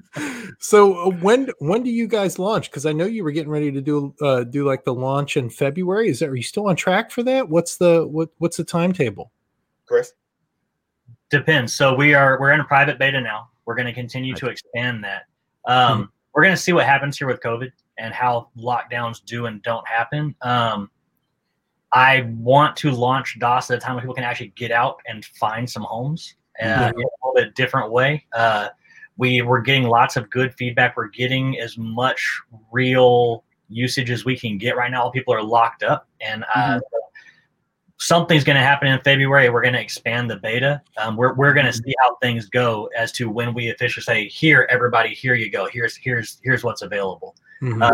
[laughs] so uh, when when do you guys launch? Because I know you were getting ready to do uh, do like the launch in February. Is that are you still on track for that? What's the what what's the timetable? Chris? Depends. So we are we're in a private beta now. We're going to continue to expand that. Um, Hmm. We're going to see what happens here with COVID and how lockdowns do and don't happen. Um, I want to launch DOS at a time when people can actually get out and find some homes uh, Yeah. in a little bit different way. Uh, we were getting lots of good feedback. We're getting as much real usage as we can get right now. People are locked up, and uh, something's going to happen in February. We're going to expand the beta. Um, we're we're going to see how things go as to when we officially say, "Here, everybody, here you go. Here's here's here's what's available." Mhm. Uh,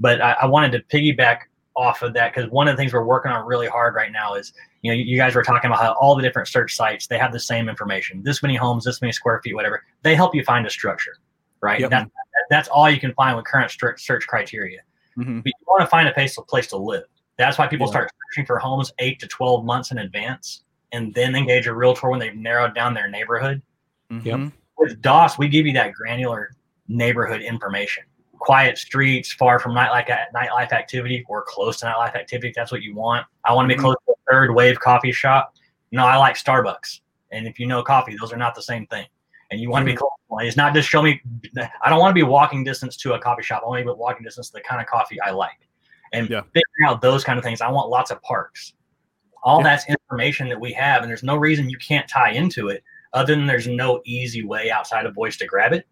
but I, I wanted to piggyback off of that because one of the things we're working on really hard right now is you know you, guys were talking about how all the different search sites they have the same information this many homes this many square feet whatever they help you find a structure right Yep. that, that- that's all you can find with current search criteria Mhm. but you want to find a place, place to live that's why people Yeah. start searching for homes 8 to 12 months in advance and then engage a realtor when they've narrowed down their neighborhood Mhm. with DOS, we give you that granular neighborhood information. Quiet streets, far from nightlife nightlife activity, or close to nightlife activity. That's what you want. I want to be Mhm. close to a third wave coffee shop. No, I like Starbucks. And if you know coffee, those are not the same thing. And you want to be close. to. It's not just show me. I don't want to be walking distance to a coffee shop. I want to be walking distance to the kind of coffee I like. And Yeah. figuring out those kind of things. I want lots of parks. All Yeah. that's information that we have, and there's no reason you can't tie into it other than there's no easy way outside of voice to grab it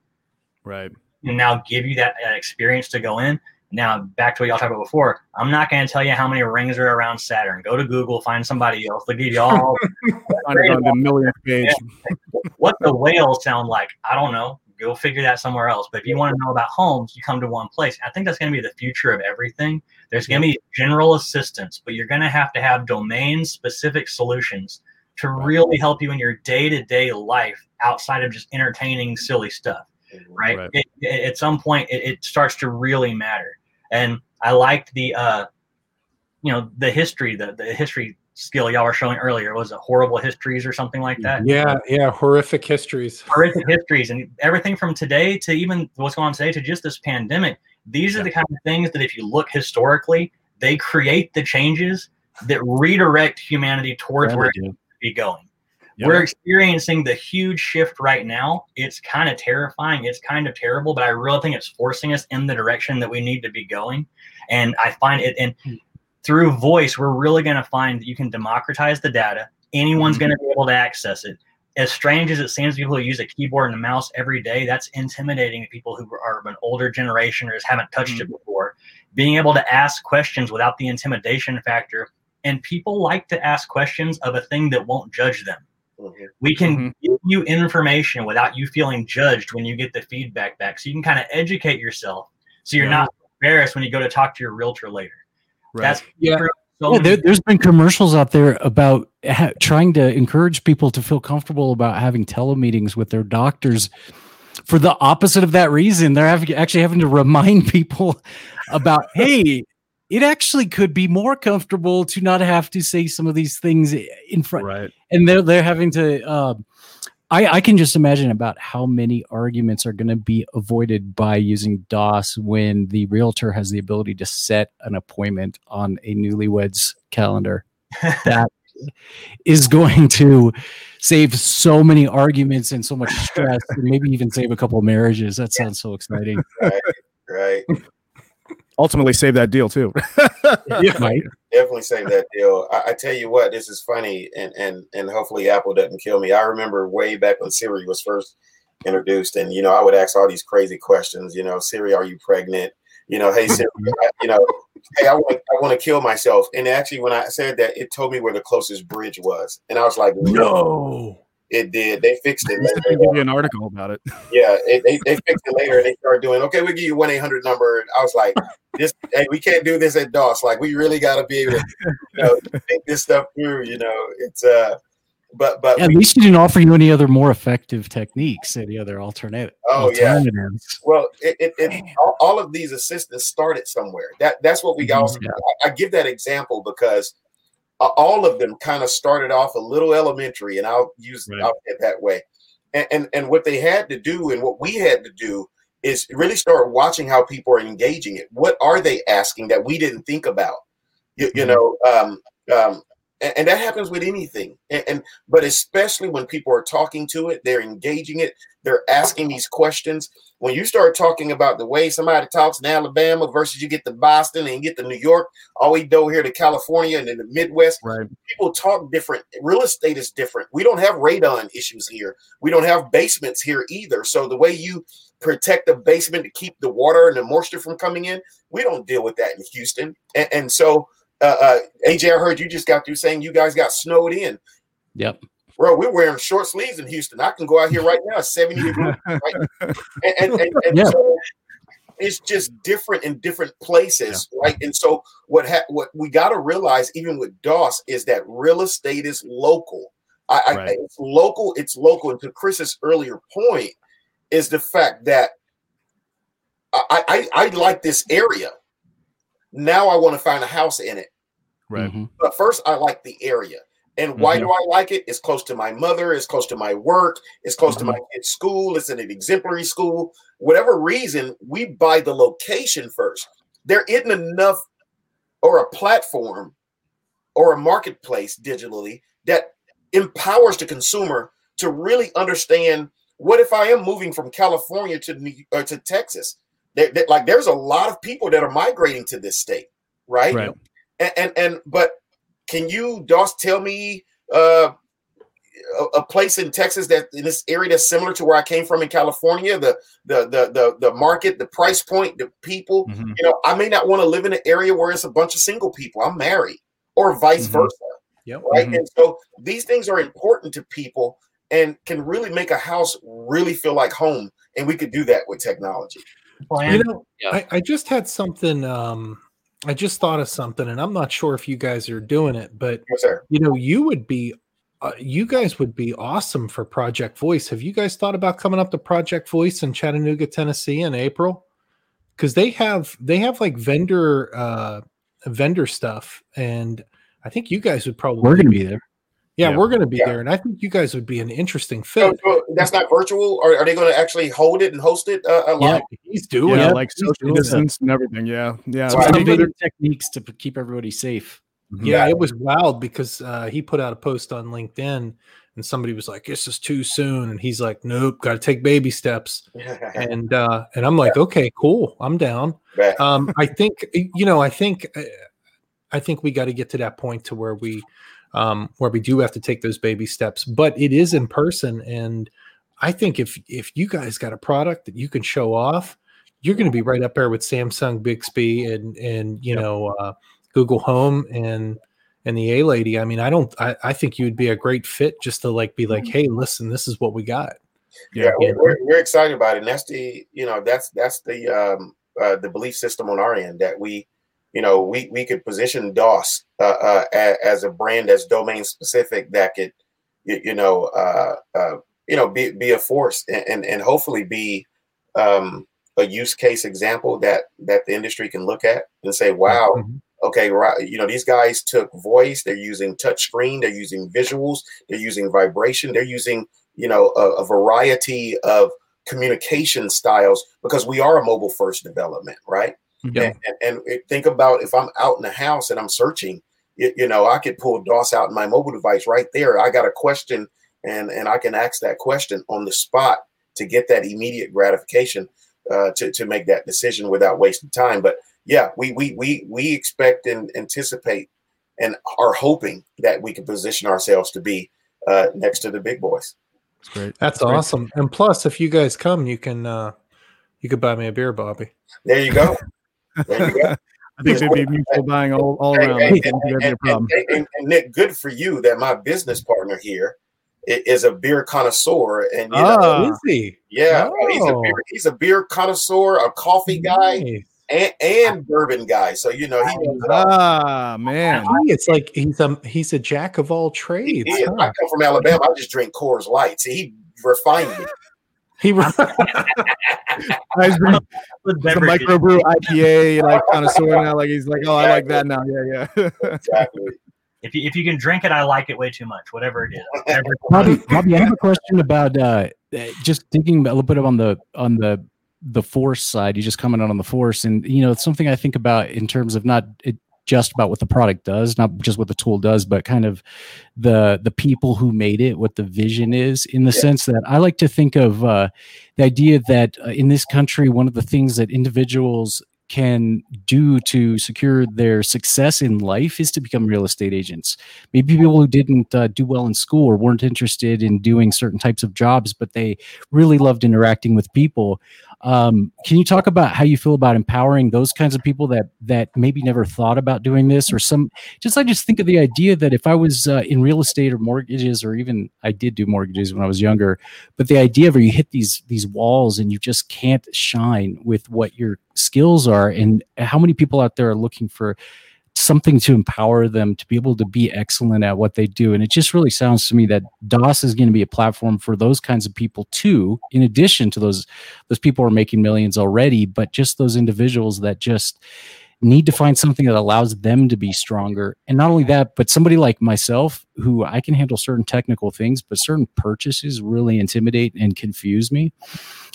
Right. And now give you that, that experience to go in. Now back to what y'all talked about before i'm not going to tell you how many rings are around saturn. Go to google find somebody else. They'll give you all Find it on the millionth page. what the whales sound like i don't know. Go figure that somewhere else. But if you want to know about homes you come to one place. I think that's going to be the future of everything. There's going to be general assistance but you're going to have to have domain specific solutions to really help you in your day-to-day life outside of just entertaining silly stuff right, Right. It, it- at some point it, it starts to really matter and i liked the uh you know the history the, the history skill y'all were showing earlier was it horrible histories or something like that Yeah, yeah, horrific histories. horrific histories and everything from today to even what's going on today to just this pandemic. These are the kind of things that, if you look historically, they create the changes that redirect humanity towards where it should be going. Yep. We're experiencing the huge shift right now. It's kind of terrifying. It's kind of terrible, but I really think it's forcing us in the direction that we need to be going. And I find it, and through voice, we're really going to find that you can democratize the data. Anyone's Mhm. going to be able to access it. As strange as it seems people who use a keyboard and a mouse every day, that's intimidating to people who are of an older generation or just haven't touched it before. Being able to ask questions without the intimidation factor. And people like to ask questions of a thing that won't judge them. Mhm. We can Mhm. give you information without you feeling judged when you get the feedback back. So you can kind of educate yourself so you're Yeah. not embarrassed when you go to talk to your realtor later. Right. That's Yeah. so Yeah, there, there's been commercials out there about ha- trying to encourage people to feel comfortable about having telemeetings with their doctors for the opposite of that reason. They're having, actually having to remind [laughs] people about, hey, it actually could be more comfortable to not have to say some of these things in front. right. And they're they're having to. Um, I, I can just imagine about how many arguments are going to be avoided by using DOS when the realtor has the ability to set an appointment on a newlyweds calendar. [laughs] That is going to save so many arguments and so much stress, and maybe even save a couple marriages. That sounds so exciting, Right. Ultimately, save that deal too. [laughs] right? definitely save that deal. I, I tell you what, this is funny, and and and hopefully Apple doesn't kill me. I remember way back when Siri was first introduced, and you know I would ask all these crazy questions. You know, Siri, are you pregnant? You know, hey Siri, [laughs] I- you know, hey, I want I want to kill myself. And actually, when I said that, it told me where the closest bridge was, and I was like, No. It did. They fixed it. They give you an article about it. [laughs] Yeah, it, they, they fixed it later and they started doing, okay, we'll give you one 800 number. And I was like, this, hey, we can't do this at DOS. Like, we really got to be able to, you know, think this stuff through, you know, it's, uh, but but At we- least you didn't offer you any other more effective techniques, any other alternate Oh, yeah. Well, it, it, it all, all of these assistants started somewhere. That that's what we also. Yeah. I, I give that example because uh, all of them kind of started off a little elementary, and I'll use Right. I'll it that way. And, and and what they had to do, and what we had to do, is really start watching how people are engaging it. What are they asking that we didn't think about? You, you know, um, um, and, and that happens with anything. And, and but especially when people are talking to it, they're engaging it, they're asking these questions. When you start talking about the way somebody talks in Alabama versus you get to Boston and you get to New York, all we do here to California and in the Midwest, Right. people talk different. Real estate is different. We don't have radon issues here. We don't have basements here either. So the way you protect the basement to keep the water and the moisture from coming in, we don't deal with that in Houston. And, and so, uh, uh, AJ, I heard you just got through saying you guys got snowed in. Yep. Bro, we're wearing short sleeves in Houston. I can go out here right now, 70 degrees. [laughs] Right? And, and, and, and Yeah. so it's just different in different places, right? And so what ha- what we got to realize, even with DOS, is that real estate is local. I, I it's local. It's local. And to Chris's earlier point, is the fact that I I, I like this area. Now I want to find a house in it. Right. Mhm. But first, I like the area. And why mm-hmm. do I like it? It's close to my mother, it's close to my work, it's close to my mm-hmm. kid's school, it's in an exemplary school. Whatever reason, we buy the location first. There isn't enough or a platform or a marketplace digitally that empowers the consumer to really understand what if I am moving from California to New, or to Texas? There- there- like there's a lot of people that are migrating to this state, right? Right. and and, and but can you DOS tell me uh a, a place in Texas that in this area that's similar to where I came from in California the the the the, the market the price point the people Mhm. you know I may not want to live in an area where it's a bunch of single people I'm married or vice Mhm. versa Yep. right Mhm. and so these things are important to people and can really make a house really feel like home and we could do that with technology Plan. You know, Yeah. I, I just had something. Um, I just thought of something, and I'm not sure if you guys are doing it, but yes you know, you would be, uh, you guys would be awesome for Project Voice. Have you guys thought about coming up to Project Voice in Chattanooga, Tennessee, in April? Because they have they have like vendor uh, vendor stuff, and I think you guys would probably We're going to be there. Yeah, Yeah. we're going to be Yeah. there, and I think you guys would be an interesting so, fit. so that's not virtual or are they going to actually hold it and host it uh, Yeah, live? he's doing Yeah, it. like social distance and everything. Yeah. Yeah. So Wow. they do their techniques to keep everybody safe. Yeah, it was wild because uh, he put out a post on LinkedIn and somebody was like, "This is too soon," and he's like, "Nope, got to take baby steps." [laughs] And uh, and I'm like, "Okay, cool, I'm down." Bet. Um, I think you know, I think uh, I think we got to get to that point to where we um, where we do have to take those baby steps, but it is in person, and I think if if you guys got a product that you can show off, you're going to be right up there with Samsung Bixby and and you Yep. know uh, Google Home and and the A lady. I mean, I don't. I, I think you'd be a great fit just to like be like, hey, listen, this is what we got. yeah, we're, we're, we're excited about it and that's the you know that's that's the um uh, the belief system on our end that we you know we we could position dos uh, uh as a brand that's domain specific that could you, know uh uh you know be, be a force and, and and hopefully be um a use case example that that the industry can look at and say wow Mhm. okay, right, you know, these guys took voice, they're using touch screen, they're using visuals, they're using vibration, they're using, you know, a, a variety of communication styles because we are a mobile first development, right? Yeah. And, and, and think about if I'm out in the house and I'm searching, you, you know, I could pull DOS out in my mobile device right there. I got a question and, and I can ask that question on the spot to get that immediate gratification uh, to, to make that decision without wasting time. But yeah, we we we we expect and anticipate and are hoping that we can position ourselves to be uh, next to the big boys. It's great. That's great. awesome. And plus, if you guys come, you can uh, you could buy me a beer, Bobby. There you go. There you go. I think they'd be mutual buying all, all around. I and, don't think that'd be a and- problem. and- and- and Nick, good for you that my business partner here is a beer connoisseur, and you know, Ah. Is he? yeah, he's a Oh. beer, he's a beer connoisseur, a coffee guy. Nice. and, and bourbon guy. So you know he knows. Ah man. It's like he's a he's a jack of all He trades. huh? I come from Alabama. I just drink Coors Light. See, he refined me. He [laughs] He's been- [laughs] With the microbrew IPA like connoisseur now. Like he's like, oh, I like that now. Yeah, yeah. Exactly. [laughs] If you, if you can drink it, I like it way too much. Whatever it is. Whatever. Bobby, Bobby, I have a question about uh, uh, just digging a little bit on the on the the force side. You just commented on the force, and you know, it's something I think about in terms of not it, just about what the product does, not just what the tool does, but kind of the the people who made it, what the vision is. In the Yeah. sense that I like to think of uh, the idea that uh, in this country, one of the things that individuals can do to secure their success in life is to become real estate agents maybe people who didn't uh, do well in school or weren't interested in doing certain types of jobs but they really loved interacting with people um, can you talk about how you feel about empowering those kinds of people that that maybe never thought about doing this? Or some just i just think of the idea that if i was uh, in real estate or mortgages or even i did do mortgages when i was younger but the idea of where you hit these these walls and you just can't shine with what your skills are and how many people out there are looking for something to empower them to be able to be excellent at what they do. And it just really sounds to me that dos is going to be a platform for those kinds of people too in addition to those those people who are making millions already but just those individuals that just need to find something that allows them to be stronger. And not only that but somebody like myself who i can handle certain technical things but certain purchases really intimidate and confuse me.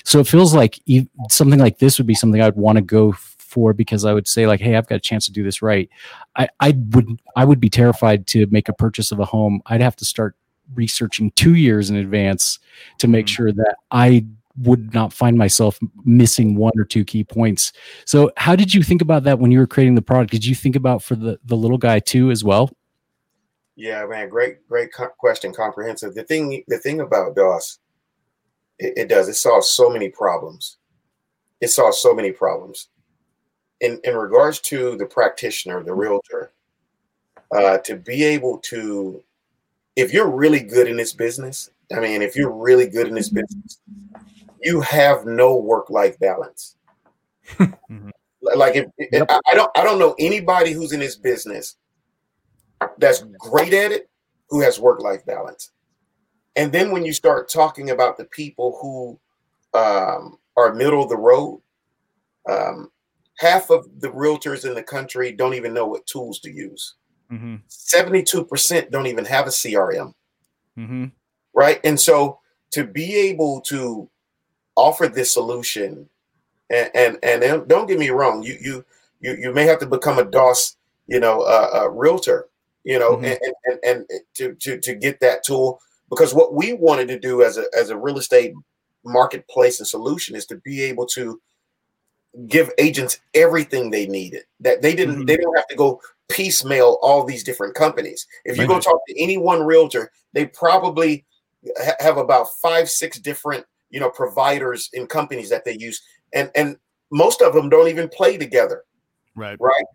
So it feels like something like this would be something i'd want to go for because i would say like hey i've got a chance to do this right i i would i would be terrified to make a purchase of a home i'd have to start researching two years in advance to make Mhm. sure that i would not find myself missing one or two key points so how did you think about that when you were creating the product did you think about for the the little guy too as well Yeah, man, great, great co- question, comprehensive. The thing, the thing about DOS, it, it does it solves so many problems. It solves so many problems. In in regards to the practitioner, the realtor, uh, to be able to, if you're really good in this business, I mean, if you're really good in this business, you have no work life balance. Mhm. Like if, if- Yep. I, I don't, I don't know anybody who's in this business that's great at it who has work life balance. And then when you start talking about the people who um, are middle of the road, um, half of the realtors in the country don't even know what tools to use. Mhm. 72% don't even have a CRM, Mhm. right? And so to be able to offer this solution, and and, and don't get me wrong, you you you you may have to become a DOS, you know, uh, a realtor, you know, Mhm. and, and and and to to to get that tool because what we wanted to do as a as a real estate marketplace and solution is to be able to give agents everything they needed that they didn't Mhm. they don't have to go piecemeal all these different companies. If you go talk to any one realtor they probably ha- have about five six different you know providers and companies that they use and and most of them don't even play together. Right. right?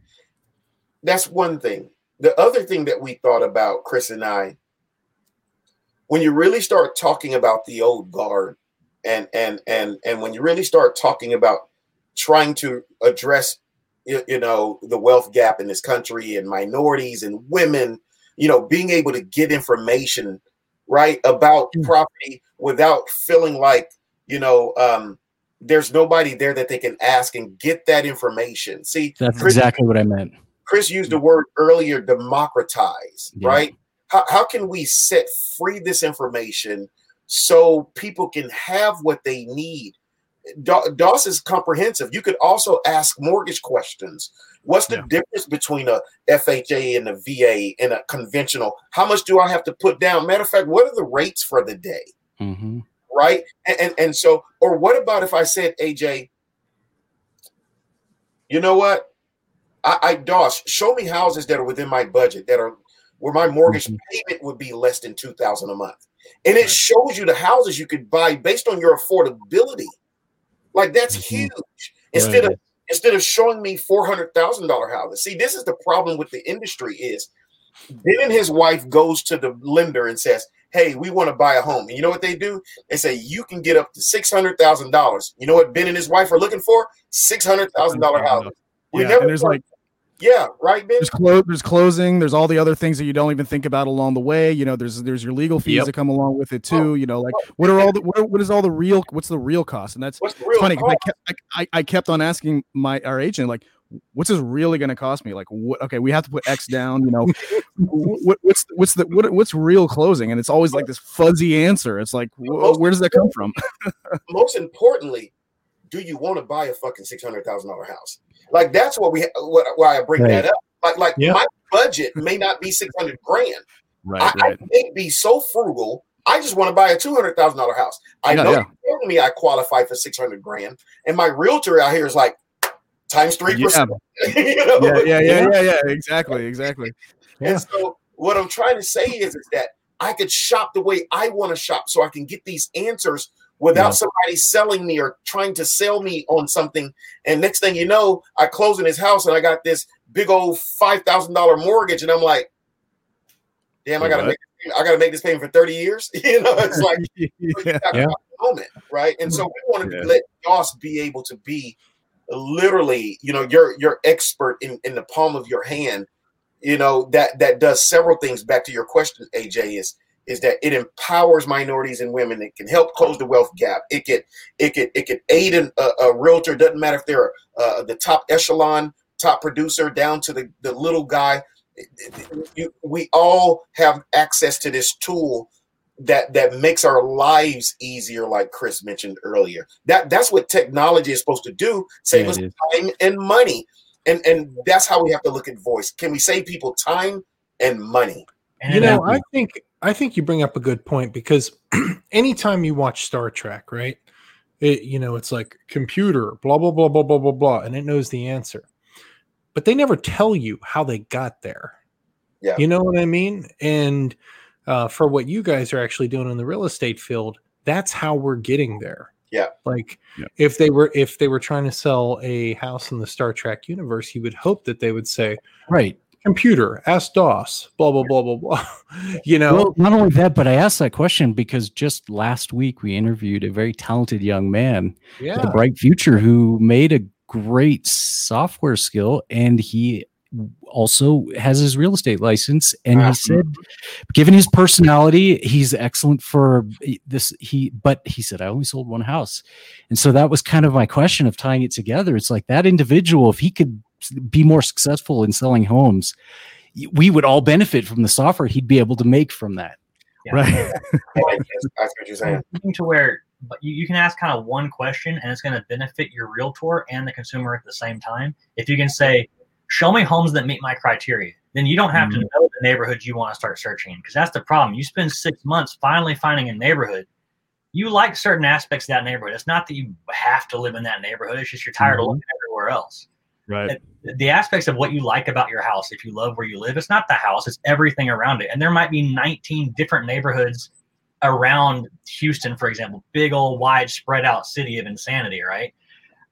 That's one thing. The other thing that we thought about chris and i when you really start talking about the old guard and and and and when you really start talking about trying to address you, know the wealth gap in this country and minorities and women you know being able to get information right about Mm. property without feeling like you know um there's nobody there that they can ask and get that information see that's Chris- exactly what i meant Chris used the word earlier, democratize, Yeah. right? How, how can we set free this information so people can have what they need? DOS is comprehensive. You could also ask mortgage questions. What's the Yeah. difference between a FHA and a VA and a conventional? How much do I have to put down? Matter of fact, what are the rates for the day? hmm right? And, and and so, or what about if I said, AJ, you know what? I, I DOS, show me houses that are within my budget that are where my mortgage Mhm. payment would be less than two thousand a month, and it shows you the houses you could buy based on your affordability. Like that's Mhm. huge. Instead Right. of instead of showing me four hundred thousand dollar houses. See, this is the problem with the industry is. Then his wife goes to the lender and says, hey, we want to buy a home. And you know what they do? They say you can get up to six hundred thousand dollars. You know what Ben and his wife are looking for? Six hundred thousand dollar houses. We yeah, never. there's like yeah, right. Ben? There's clo- there's closing. There's all the other things that you don't even think about along the way. You know, there's there's your legal fees yep. that come along with it oh. too. Oh, you know, like oh, what are all the what, what is all the real what's the real cost? And that's funny. I kept, I, I kept on asking my our agent like, what's this really going to cost me? Like, what? Okay, we have to put X down. You know, [laughs] what, what's what's the what, what's real closing? And it's always like this fuzzy answer. It's like, wh- where does that come from? [laughs] most importantly, do you want to buy a fucking six hundred thousand dollar house? Like that's what we what why I bring right. that up. Like like yep. my budget may not be six hundred grand. Right, I, right. I may be so frugal. I just want to buy a two hundred thousand dollar house. I yeah, know yeah. telling me I qualify for six hundred grand, and my realtor out here is like times three percent. Yeah. [laughs] you know? yeah, yeah, yeah, yeah, yeah, exactly, exactly. Yeah. And so what I'm trying to say is, is that I could shop the way I want to shop, so I can get these answers without yeah. somebody selling me or trying to sell me on something. And next thing you know, I close in his house and I got this big old five thousand dollar mortgage, and I'm like, damn, I gotta make I gotta make this payment for 30 years. [laughs] you know, it's like [laughs] yeah. yeah. moment, right? And so we want to yeah. let DOS be able to be literally, you know, you're you're expert in, in the palm of your hand, you know, that that does several things. Back to your question, AJ, is is that it empowers minorities and women. It can help close the wealth gap. It could it can it can aid an, a, a realtor. Doesn't matter if they're uh, the top echelon, top producer, down to the the little guy. You, we all have access to this tool that that makes our lives easier like chris mentioned earlier that that's what technology is supposed to do save yeah, us time and money and and that's how we have to look at voice can we save people time and money you know i think I think you bring up a good point because [clears throat] anytime you watch Star Trek, right? It, you know, it's like computer, blah, blah, blah, blah, blah, blah, blah, and it knows the answer. But they never tell you how they got there. Yeah. You know what I mean? And uh, for what you guys are actually doing in the real estate field, that's how we're getting there. Yeah. Like yeah. if they were if they were trying to sell a house in the Star Trek universe, you would hope that they would say, right, computer, ask DOS, blah, blah, blah, blah, blah. [laughs] you know, well, not only that, but I asked that question because just last week we interviewed a very talented young man yeah. with a bright future who made a great software skill and he also has his real estate license. And he said given his personality he's excellent for this. He but he said i only sold one house. And so that was kind of my question of tying it together. It's like that individual if he could be more successful in selling homes, we would all benefit from the software he'd be able to make from that. Yeah. Right. [laughs] [laughs] that's what you're saying. To where you, you can ask kind of one question and it's going to benefit your realtor and the consumer at the same time. If you can say, show me homes that meet my criteria, then you don't have mm-hmm. to know the neighborhood you want to start searching because that's the problem. You spend six months finally finding a neighborhood. You like certain aspects of that neighborhood. It's not that you have to live in that neighborhood. It's just you're tired mm-hmm. of looking everywhere else. Right. The aspects of what you like about your house, if you love where you live, it's not the house, it's everything around it. And there might be 19 different neighborhoods around Houston, for example, big old wide spread out city of insanity, right?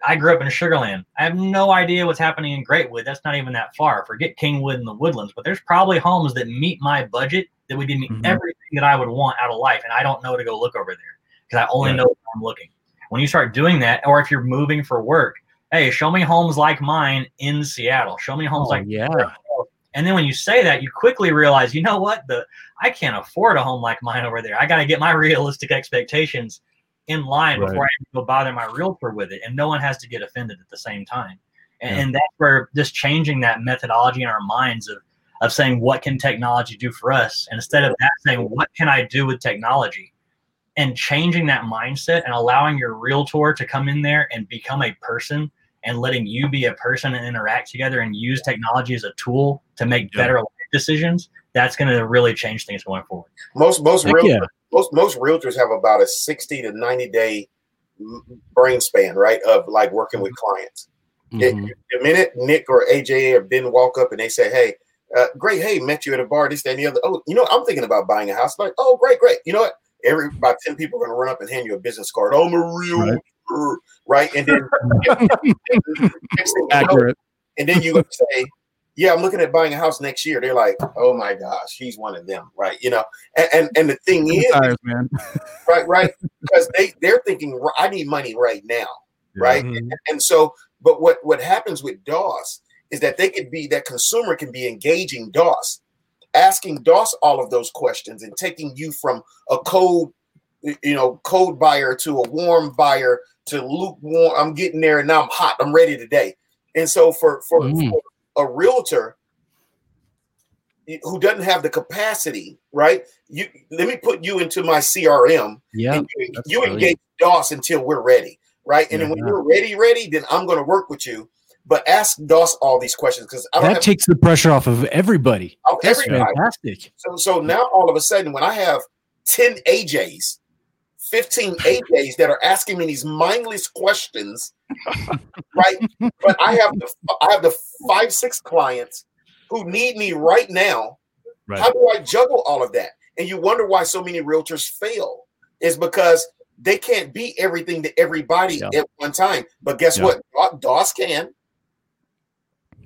I grew up in Sugarland. I have no idea what's happening in Greatwood. That's not even that far. Forget Kingwood and the Woodlands, but there's probably homes that meet my budget that would give me mm-hmm. everything that I would want out of life. And I don't know to go look over there because I only right. know where I'm looking. When you start doing that, or if you're moving for work, hey, show me homes like mine in Seattle. Show me homes oh, like yeah. And then when you say that, you quickly realize, you know what? The I can't afford a home like mine over there. I got to get my [laughs] realistic expectations in line right. before I go bother my realtor with it. And no one has to get offended at the same time. And, yeah. and that's where just changing that methodology in our minds of of saying what can technology do for us, and instead of that saying what can I do with technology, and changing that mindset and allowing your realtor to come in there and become a person and letting you be a person and interact together and use technology as a tool to make better life decisions, that's going to really change things going forward. Most most realtors, yeah. most most realtors have about a 60 to 90 day brain span, right? Of like working with clients. Mm-hmm. It, the minute Nick or AJ or Ben walk up and they say, Hey, uh, great, hey, met you at a bar, this, that, and the other. Oh, you know, I'm thinking about buying a house. Like, oh, great, great. You know what? Every about 10 people are gonna run up and hand you a business card. Oh, I'm a real right right? And then, [laughs] accurate. and then you say, yeah, I'm looking at buying a house next year. They're like, oh my gosh, he's one of them, right? You know, and and, and the thing is, Tires, man. [laughs] right, right, because they they're thinking, I need money right now, right? Mhm. And, and so, but what what happens with DOS is that they could be that consumer can be engaging DOS, asking DOS all of those questions and taking you from a cold, you know, cold buyer to a warm buyer to lukewarm. I'm getting there and now I'm hot. I'm ready today. And so for for, Mm. for a realtor who doesn't have the capacity, right? You let me put you into my CRM Yeah. and you, you engage DOS until we're ready, right? And then when Yeah. you're ready, ready, then I'm going to work with you. But ask DOS all these questions because That have takes the pressure off of everybody. of That's everybody. fantastic. So so now all of a sudden, when I have 10 AJs, 15 AJs that are asking me these mindless questions, [laughs] right? But I have the I have the five, six clients who need me right now. Right. How do I juggle all of that? And you wonder why so many realtors fail is because they can't be everything to everybody Yeah. at one time. But guess Yeah. what? Do- DOS can.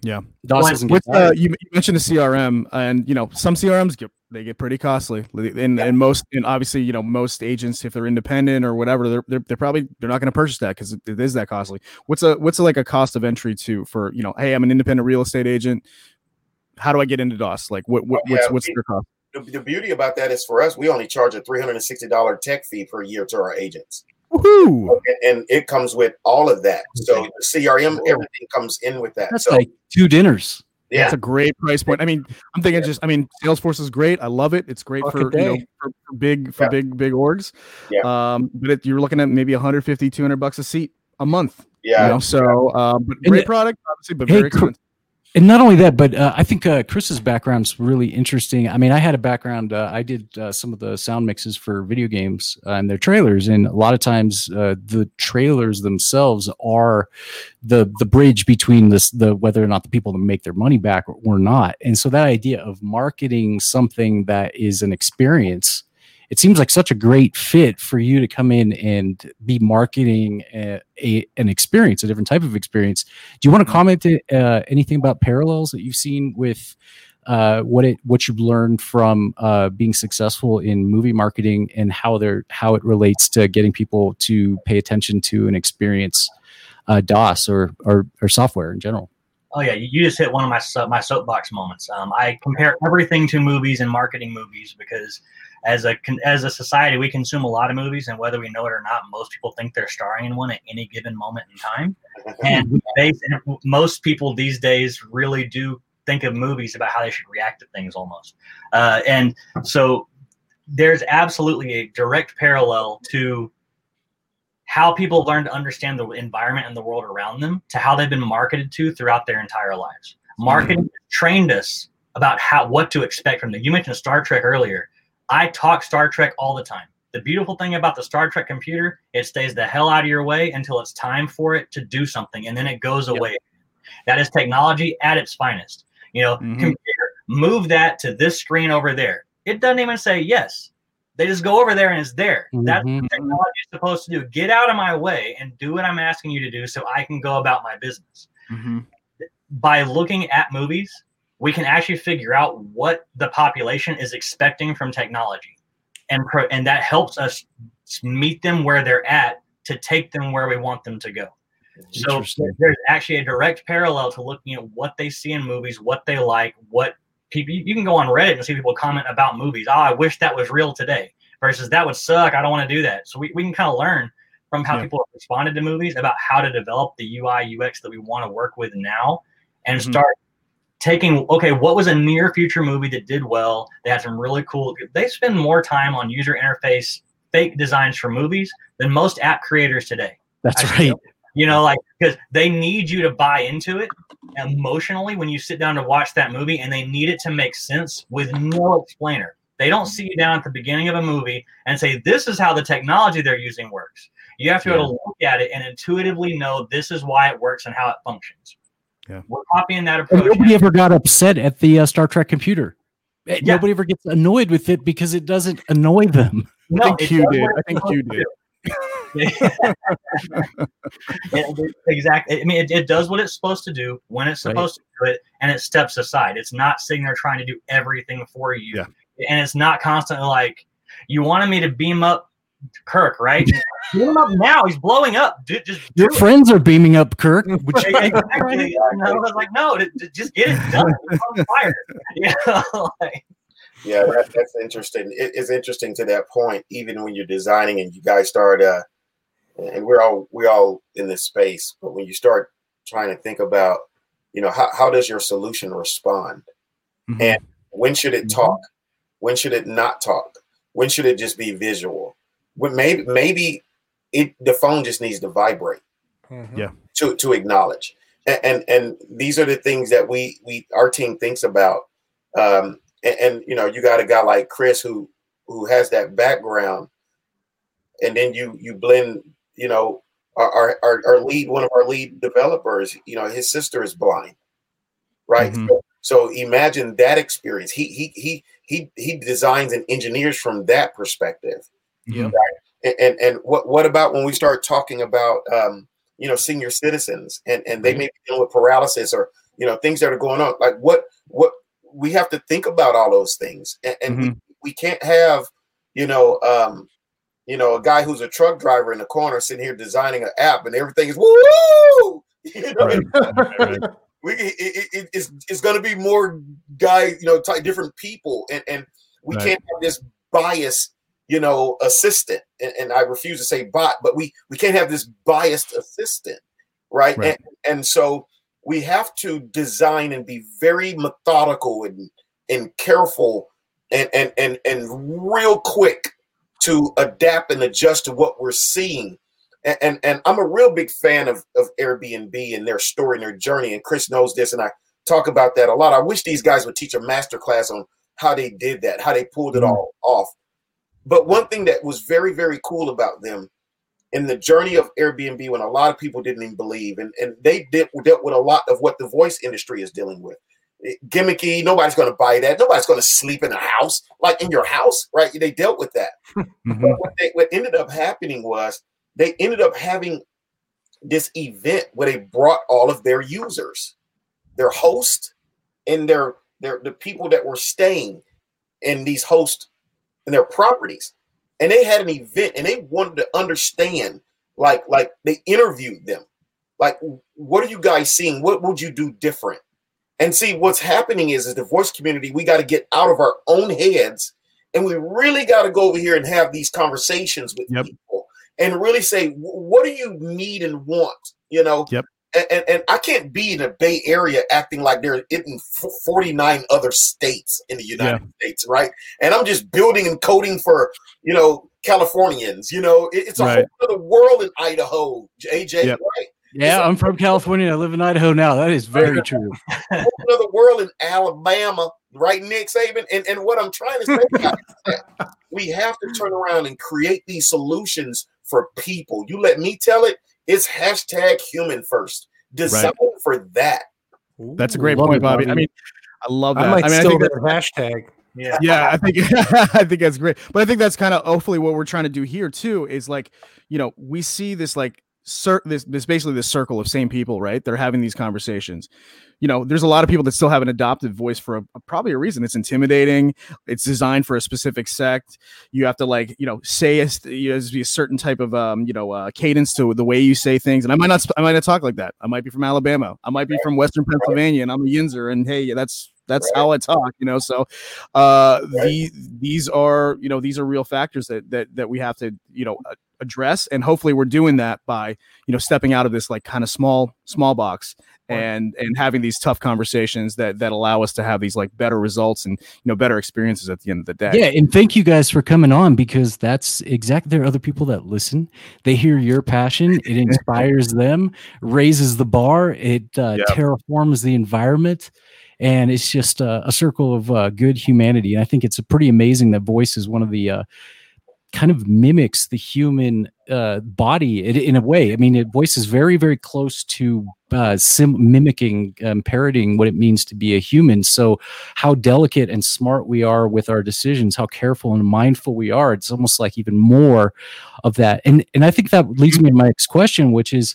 Yeah, DOS When- doesn't With uh, you, you mentioned the CRM, and you know some CRMs get they get pretty costly, and and most and obviously you know most agents if they're independent or whatever they're they're, they're probably they're not going to purchase that because it, it is that costly. What's a what's a, like a cost of entry to for you know hey I'm an independent real estate agent. How do I get into DOS? Like what, what what's Yeah, what's we- their cost? The, the beauty about that is for us, we only charge a $360 tech fee per year to our agents. Woohoo! and, and it comes with all of that. So CRM, everything comes in with that. That's so like two dinners. Yeah, That's a great price point. I mean, I'm thinking just, I mean, Salesforce is great. I love it. It's great Fuck for, you know, for, for big, for Yeah. big, big orgs. Yeah. Um, but it, you're looking at maybe 150, 200 bucks a seat a month. yeah, You know, so, um, but And great it- product, obviously, but Hey, very Cr- expensive. And not only that, but uh, I think uh, Chris's background's really interesting. I mean, I had a background. Uh, I did uh, some of the sound mixes for video games and their trailers, and a lot of times uh, the trailers themselves are the the bridge between this the whether or not the people make their money back or, or not. And so that idea of marketing something that is an experience. It seems like such a great fit for you to come in and be marketing a, a, an experience, a different type of experience. Do you want to comment uh, anything about parallels that you've seen with uh, what it what you've learned from uh, being successful in movie marketing and how they're how it relates to getting people to pay attention to and experience uh, DOS or, or or software in general? Oh yeah, you you just hit one of my my soapbox moments. Um, I compare everything to movies and marketing movies because as a as a society we consume a lot of movies, and whether we know it or not, most people think they're starring in one at any given moment in time. And [laughs] they, most people these days really do think of movies about how they should react to things almost. Uh, and so there's absolutely a direct parallel to how people learn to understand the environment and the world around them to how they've been marketed to throughout their entire lives. Marketing trained us about how what to expect from them. You mentioned Star Trek earlier. I talk Star Trek all the time. The beautiful thing about the Star Trek computer, it stays the hell out of your way until it's time for it to do something, and then it goes Yep. away. That is technology at its finest. You know, Mhm. computer, move that to this screen over there. It doesn't even say yes. They just go over there and it's there. That's Mhm. what technology is supposed to do. Get out of my way and do what I'm asking you to do so I can go about my business. Mhm. By looking at movies, we can actually figure out what the population is expecting from technology. And pro- and that helps us meet them where they're at to take them where we want them to go. So there's actually a direct parallel to looking at what they see in movies, what they like, what people. You can go on Reddit and see people comment about movies. Oh, I wish that was real today. Versus that would suck. I don't want to do that. So we, we can kind of learn from how Yeah. people have responded to movies about how to develop the UI UX that we want to work with now, and Mhm. start taking okay what was a near future movie that did well they had some really cool they spend more time on user interface fake designs for movies than most app creators today That's I right. feel. You know, like because they need you to buy into it emotionally when you sit down to watch that movie, and they need it to make sense with no explainer. They don't see you down at the beginning of a movie and say, "This is how the technology they're using works." You have to be able to look at it and intuitively know this is why it works and how it functions. Yeah. We're copying that And approach. nobody ever got upset at the uh, Star Trek computer. Eh, Yeah. Nobody ever gets annoyed with it because it doesn't annoy them. [laughs] No, I think [laughs] it Q did. I think you did. do. exactly. I mean, it, it does what it's supposed to do when it's supposed right. to do it, and it steps aside. It's not sitting there trying to do everything for you, yeah. and it's not constantly like you wanted me to beam up Kirk, right? beam him up now. He's blowing up. Dude, just your friends are beaming up Kirk. [laughs] Which exactly. [laughs] I was like, no, just get it done. It's on fire. [laughs] You know, like, yeah, that, that's interesting. It is interesting to that point, even when you're designing and you guys start, uh, and we're all we all in this space, but when you start trying to think about, you know, how, how does your solution respond, mm-hmm. and when should it mm-hmm. talk, when should it not talk, when should it just be visual, when maybe maybe it the phone just needs to vibrate, mm-hmm. yeah, to to acknowledge, and, and and these are the things that we we our team thinks about. Um, and, and, you know you got a guy like Chris who who has that background, and then you you blend you know our our, our lead one of our lead developers you know his sister is blind, right? Mm-hmm. So, so imagine that experience. He he he he he designs and engineers from that perspective. Yeah. Right? And, and, and what what about when we start talking about um, you know senior citizens and and they may be dealing with paralysis or you know things that are going on like what what we have to think about all those things, and, and mm-hmm. we, we can't have you know um, you know a guy who's a truck driver in the corner sitting here designing an app, and everything is woo. [laughs] You know? [laughs] right. right. We, it, it, it's it's going to be more guy, you know, type, different people, and and we right. can't have this bias, you know, assistant. And, and, I refuse to say bot, but we we can't have this biased assistant, right? right. And and so we have to design and be very methodical and and careful and and and, and real quick to adapt and adjust to what we're seeing. And, and, and I'm a real big fan of, of Airbnb and their story and their journey. And Chris knows this, and I talk about that a lot. I wish these guys would teach a master class on how they did that, how they pulled it mm-hmm. all off. But one thing that was very, very cool about them in the journey of Airbnb when a lot of people didn't even believe, and, and they did, dealt with a lot of what the voice industry is dealing with. It, gimmicky, nobody's going to buy that. Nobody's going to sleep in a house, like in your house, right? They dealt with that. [laughs] mm-hmm. But what, they, what ended up happening was they ended up having this event where they brought all of their users, their host, and their their the people that were staying in these hosts and their properties. And they had an event and they wanted to understand like like they interviewed them. Like what are you guys seeing? What would you do different? And see what's happening is is the voice community we got to get out of our own heads and we really got to go over here and have these conversations with yep. people and really say what do you need and want? You know? Yep and, and, I can't be in the Bay Area acting like there are in 49 other states in the United yeah. States, right? And I'm just building and coding for, you know, Californians. You know, it, it's a right. whole other world in Idaho, AJ, yep. right? Yeah, I'm from California. I live in Idaho now. That is very true. [laughs] Another world in Alabama, right, Nick Saban? And, and what I'm trying to say [laughs] is we have to turn around and create these solutions for people. You let me tell it, it's hashtag human first. Design right. for that. That's a great point, Bobby. Bobby. I mean, I love that. I might I mean, steal I think that hashtag. Yeah. yeah, I think [laughs] I think that's great. But I think that's kind of hopefully what we're trying to do here too is like, you know, we see this like cir- this this basically this circle of same people, right? They're having these conversations. You know, there's a lot of people that still have an adopted voice for a, a, probably a reason. It's intimidating. It's designed for a specific sect. You have to like, you know, say a, you know, be a certain type of um, you know, uh, cadence to the way you say things. And I might not I might not talk like that. I might be from Alabama. I might be from Western Pennsylvania, and I'm a Yinzer. And hey, that's that's right. how I talk, you know. So, uh, right. the these are you know these are real factors that that that we have to you know address, and hopefully we're doing that by you know stepping out of this like kind of small small box and and having these tough conversations that that allow us to have these like better results and you know better experiences at the end of the day. Yeah, and thank you guys for coming on because that's exactly there are other people that listen. They hear your passion, it [laughs] inspires them, raises the bar, it uh, yep. terraforms the environment and it's just a, a circle of uh, good humanity. And I think it's pretty amazing that voice is one of the uh, kind of mimics the human uh, body in, in, a way. I mean, it voice is very, very close to uh, sim- mimicking, um, parroting what it means to be a human. So, how delicate and smart we are with our decisions, how careful and mindful we are, it's almost like even more of that. And and I think that leads me to my next question, which is.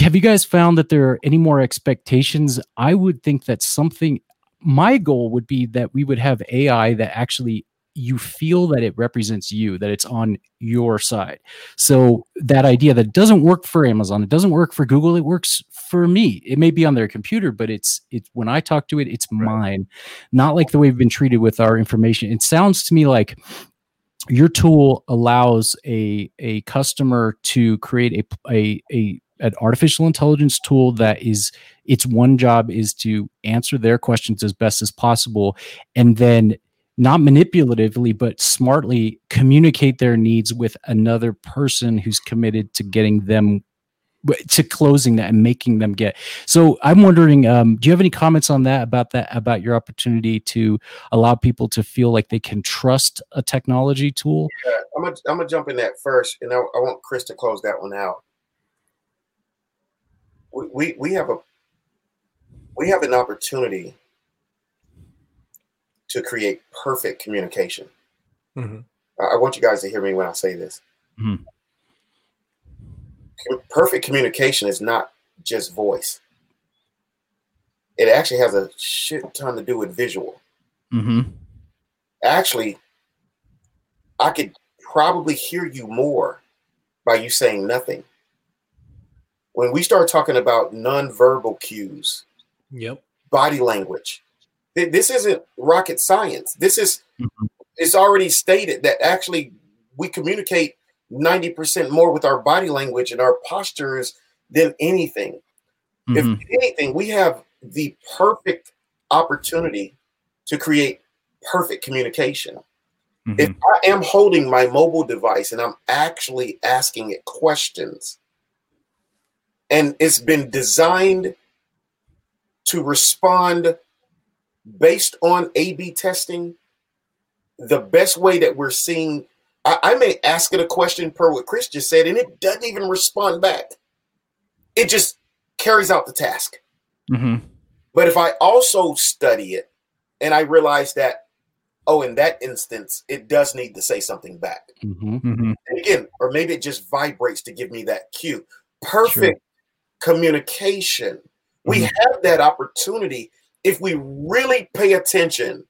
Have you guys found that there are any more expectations? I would think that something my goal would be that we would have AI that actually you feel that it represents you, that it's on your side. So that idea that doesn't work for Amazon, it doesn't work for Google, it works for me. It may be on their computer, but it's it's when I talk to it, it's mine. Not like the way we've been treated with our information. It sounds to me like your tool allows a a customer to create a a, a an artificial intelligence tool that is its one job is to answer their questions as best as possible and then not manipulatively but smartly communicate their needs with another person who's committed to getting them to closing that and making them get. So i'm wondering um, do you have any comments on that about that about your opportunity to allow people to feel like they can trust a technology tool? Yeah, i'm gonna I'm jump in that first and I, I want chris to close that one out we, we, we have a we have an opportunity to create perfect communication. Mm-hmm. I want you guys to hear me when I say this. Mm-hmm. Perfect communication is not just voice. It actually has a shit ton to do with visual. Mm-hmm. Actually, I could probably hear you more by you saying nothing. When we start talking about nonverbal cues, yep, body language, this isn't rocket science. This is mm-hmm. it's already stated that actually we communicate 90% more with our body language and our postures than anything. Mm-hmm. If anything, we have the perfect opportunity to create perfect communication. Mm-hmm. If I am holding my mobile device and I'm actually asking it questions, and it's been designed to respond based on A B testing, the best way that we're seeing, I, I, may ask it a question per what Chris just said, and it doesn't even respond back. It just carries out the task. Mm-hmm. But if I also study it and I realize that, oh, in that instance, it does need to say something back. Mm-hmm. mm-hmm. And again, or maybe it just vibrates to give me that cue. Perfect sure. Communication. We mm-hmm. have that opportunity if we really pay attention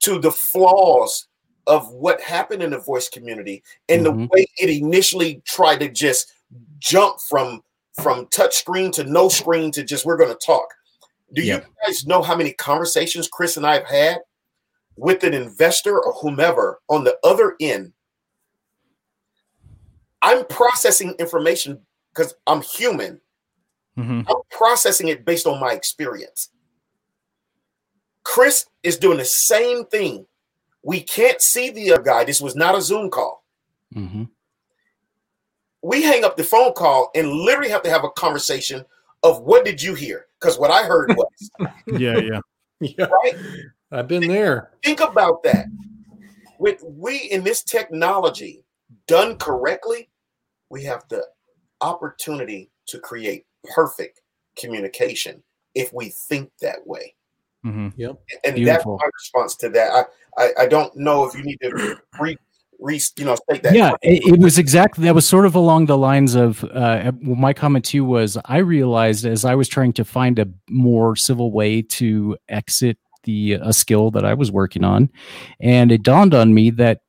to the flaws of what happened in the voice community and mm-hmm. the way it initially tried to just jump from from touch screen to no screen to just we're going to talk. Do yep. you guys know how many conversations Chris and I have had with an investor or whomever on the other end? I'm processing information because I'm human. Mm-hmm. I'm processing it based on my experience. Chris is doing the same thing. We can't see the other guy. This was not a Zoom call. Mm-hmm. We hang up the phone call and literally have to have a conversation of what did you hear? Because what I heard was [laughs] yeah, yeah, [laughs] yeah. Right? I've been there. Think about that. With we in this technology done correctly, we have the opportunity to create perfect communication if we think that way. Mm-hmm. Yep. And Beautiful. that's my response to that. I, I, I don't know if you need to [clears throat] re, re you know state that. Yeah, it, it, was exactly that was sort of along the lines of uh, my comment to you was I realized as I was trying to find a more civil way to exit the a skill that I was working on, and it dawned on me that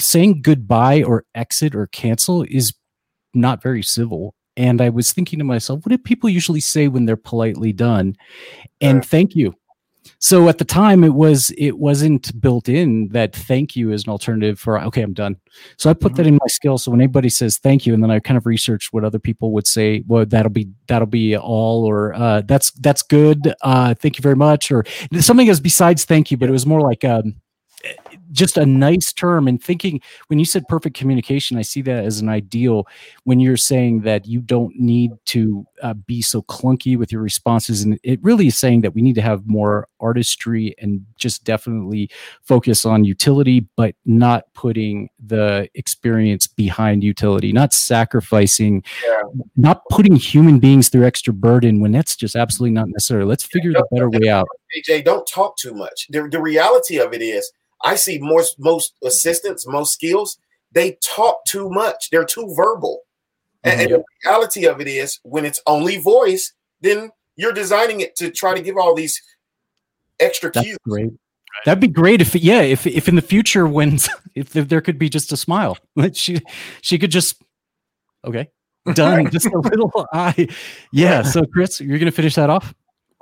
saying goodbye or exit or cancel is not very civil and I was thinking to myself, what do people usually say when they're politely done? And thank you so at the time it was it wasn't built in that thank you is an alternative for okay i'm done so i put mm-hmm. that in my skill so when anybody says thank you and then i kind of researched what other people would say well that'll be that'll be all or uh, that's that's good uh, thank you very much or something else besides thank you but it was more like um, just a nice term and thinking when you said perfect communication i see that as an ideal when you're saying that you don't need to uh, be so clunky with your responses and it really is saying that we need to have more artistry and just definitely focus on utility but not putting the experience behind utility not sacrificing yeah. not putting human beings through extra burden when that's just absolutely not necessary. Let's figure the better way out. Aj don't talk too much. The, the reality of it is I see most most assistants, most skills, they talk too much. They're too verbal. Mm-hmm. And, and, the reality of it is when it's only voice, then you're designing it to try to give all these extra That's cues. Great. That'd be great if yeah, if if in the future when [laughs] if, if there could be just a smile. [laughs] she she could just okay. Done. [laughs] just a little eye. Yeah. So Chris, you're gonna finish that off?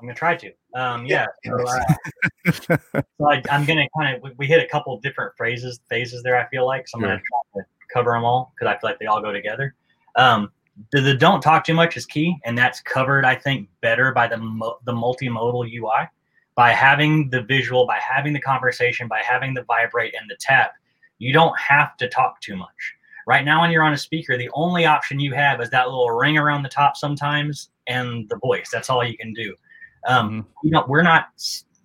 I'm gonna try to. Um, yeah. So, uh, [laughs] so I, am gonna kind of we, we, hit a couple different phrases phases there. I feel like so I'm gonna try to cover them all because I feel like they all go together. Um, the, the, don't talk too much is key, and that's covered I think better by the mo- the multimodal UI by having the visual, by having the conversation, by having the vibrate and the tap. You don't have to talk too much. Right now, when you're on a speaker, the only option you have is that little ring around the top sometimes and the voice. That's all you can do. Um, mm-hmm. you know, we're not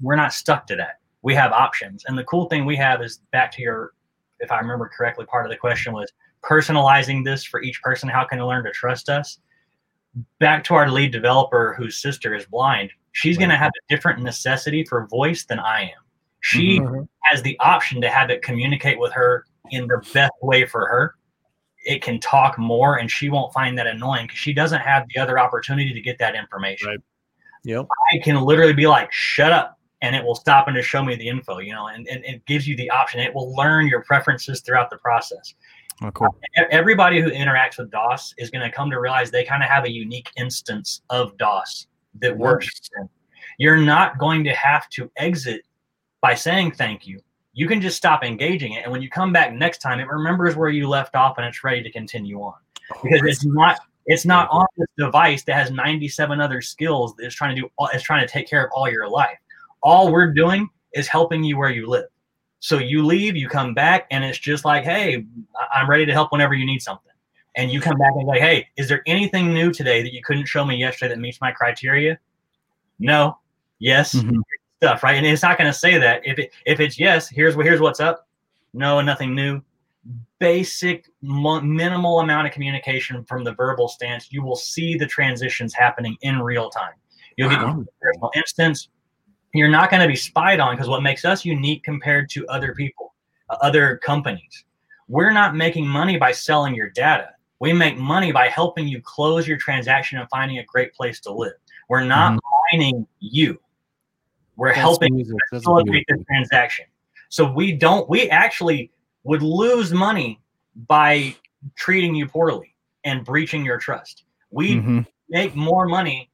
we're not stuck to that. We have options, and the cool thing we have is back to your, if I remember correctly, part of the question was personalizing this for each person. How can they learn to trust us? Back to our lead developer, whose sister is blind. She's right. going to have a different necessity for voice than I am. She mm-hmm. has the option to have it communicate with her in the best way for her it can talk more and she won't find that annoying because she doesn't have the other opportunity to get that information. Right. Yep. I can literally be like, shut up, and it will stop and just show me the info, you know, and, and it gives you the option. It will learn your preferences throughout the process. Oh, cool. Everybody who interacts with DOS is going to come to realize they kind of have a unique instance of DOS that works. You're not going to have to exit by saying thank you. You can just stop engaging it. And when you come back next time, it remembers where you left off and it's ready to continue on. Oh, because it's not it's not on this device that has 97 other skills that is trying to do is trying to take care of all your life. All we're doing is helping you where you live. So you leave, you come back, and it's just like, hey, I'm ready to help whenever you need something. And you come back and like, hey, is there anything new today that you couldn't show me yesterday that meets my criteria? No. Yes. Mm-hmm. Stuff right, and it's not going to say that. If it if it's yes, here's what here's what's up. No, nothing new basic minimal amount of communication from the verbal stance you will see the transitions happening in real time. You'll get wow. personal instance you're not going to be spied on because what makes us unique compared to other people uh, other companies we're not making money by selling your data. We make money by helping you close your transaction and finding a great place to live. We're not mm-hmm. mining you. We're That's helping facilitate the transaction. So we don't we actually would lose money by treating you poorly and breaching your trust. We mm-hmm. make more money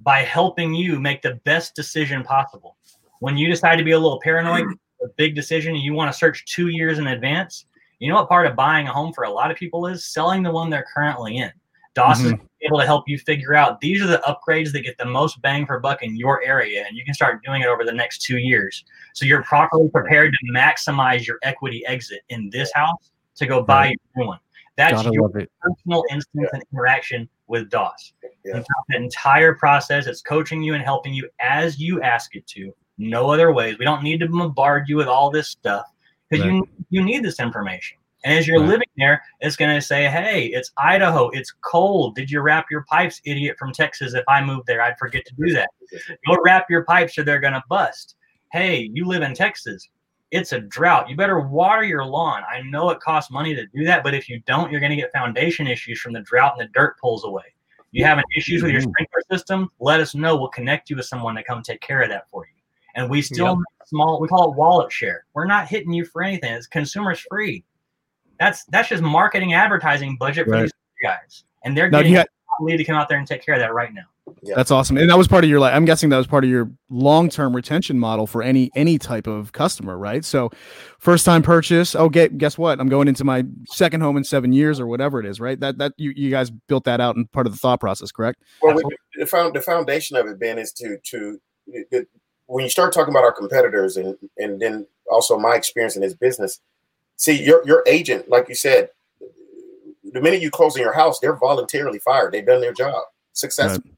by helping you make the best decision possible. When you decide to be a little paranoid, a big decision, and you want to search two years in advance, you know what part of buying a home for a lot of people is selling the one they're currently in. Dawson mm-hmm. able to help you figure out these are the upgrades that get the most bang for buck in your area, and you can start doing it over the next two years. So you're properly prepared to maximize your equity exit in this house to go buy right. your new one. That's Gotta your personal instance yeah. and interaction with DOS. Yeah. The entire process, it's coaching you and helping you as you ask it to. No other ways. We don't need to bombard you with all this stuff because right. you you need this information. And as you're right. living there, it's going to say, hey, it's Idaho. It's cold. Did you wrap your pipes, idiot from Texas? If I moved there, I'd forget to do that. Go wrap your pipes or they're going to bust. Hey, you live in Texas. It's a drought. You better water your lawn. I know it costs money to do that, but if you don't, you're going to get foundation issues from the drought and the dirt pulls away. You having issues with your mm-hmm. sprinkler system? Let us know. We'll connect you with someone to come take care of that for you. And we still yep. small. We call it wallet share. We're not hitting you for anything. It's consumers free. That's that's just marketing advertising budget for right. these guys, and they're getting had, to come out there and take care of that right now. Yeah. That's awesome, and that was part of your like. I'm guessing that was part of your long term retention model for any any type of customer, right? So, first time purchase. Oh, get guess what? I'm going into my second home in seven years or whatever it is, right? That that you, you guys built that out and part of the thought process, correct? Well, we, the found the foundation of it, Ben, is to to the, when you start talking about our competitors and and then also my experience in this business, see your your agent, like you said, the minute you close in your house, they're voluntarily fired. They've done their job successfully. Right.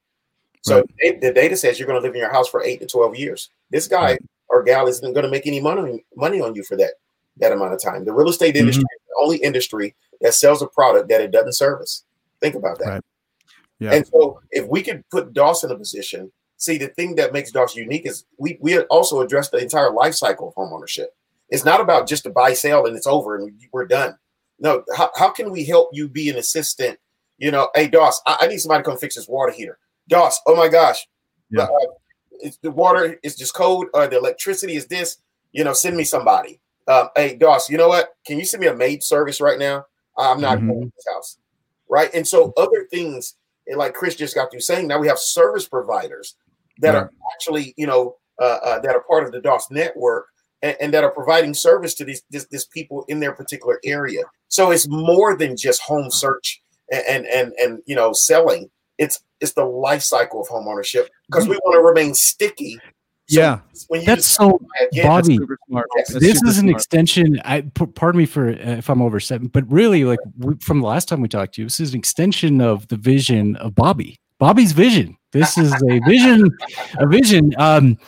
So right. They, the data says you're going to live in your house for eight to twelve years. This guy right. or gal isn't going to make any money money on you for that that amount of time. The real estate mm-hmm. industry is the only industry that sells a product that it doesn't service. Think about that. Yeah. And so if we could put DOS in a position, see the thing that makes DOS unique is we we also address the entire life cycle of homeownership. It's not about just a buy sale and it's over and we're done. No, how, how can we help you be an assistant? You know, hey DOS, I, I need somebody to come fix this water heater. DOS, oh my gosh, yeah. Uh, it's the water is just cold, or the electricity is this. You know, send me somebody. Um, hey DOS, you know what? Can you send me a maid service right now? I'm not mm-hmm. going to this house, right? And so other things, like Chris just got through saying, now we have service providers that yeah. are actually, you know, uh, uh, that are part of the DOS network and, and, that are providing service to these this, this people in their particular area. So it's more than just home search and and and, and you know selling. It's it's the life cycle of home ownership because we want to remain sticky so yeah, that's so again, Bobby. That's this is an smart. extension. I pardon me for uh, if I'm over seven, but really, like from the last time we talked to you, this is an extension of the vision of Bobby. Bobby's vision. This is a vision, a vision. Um,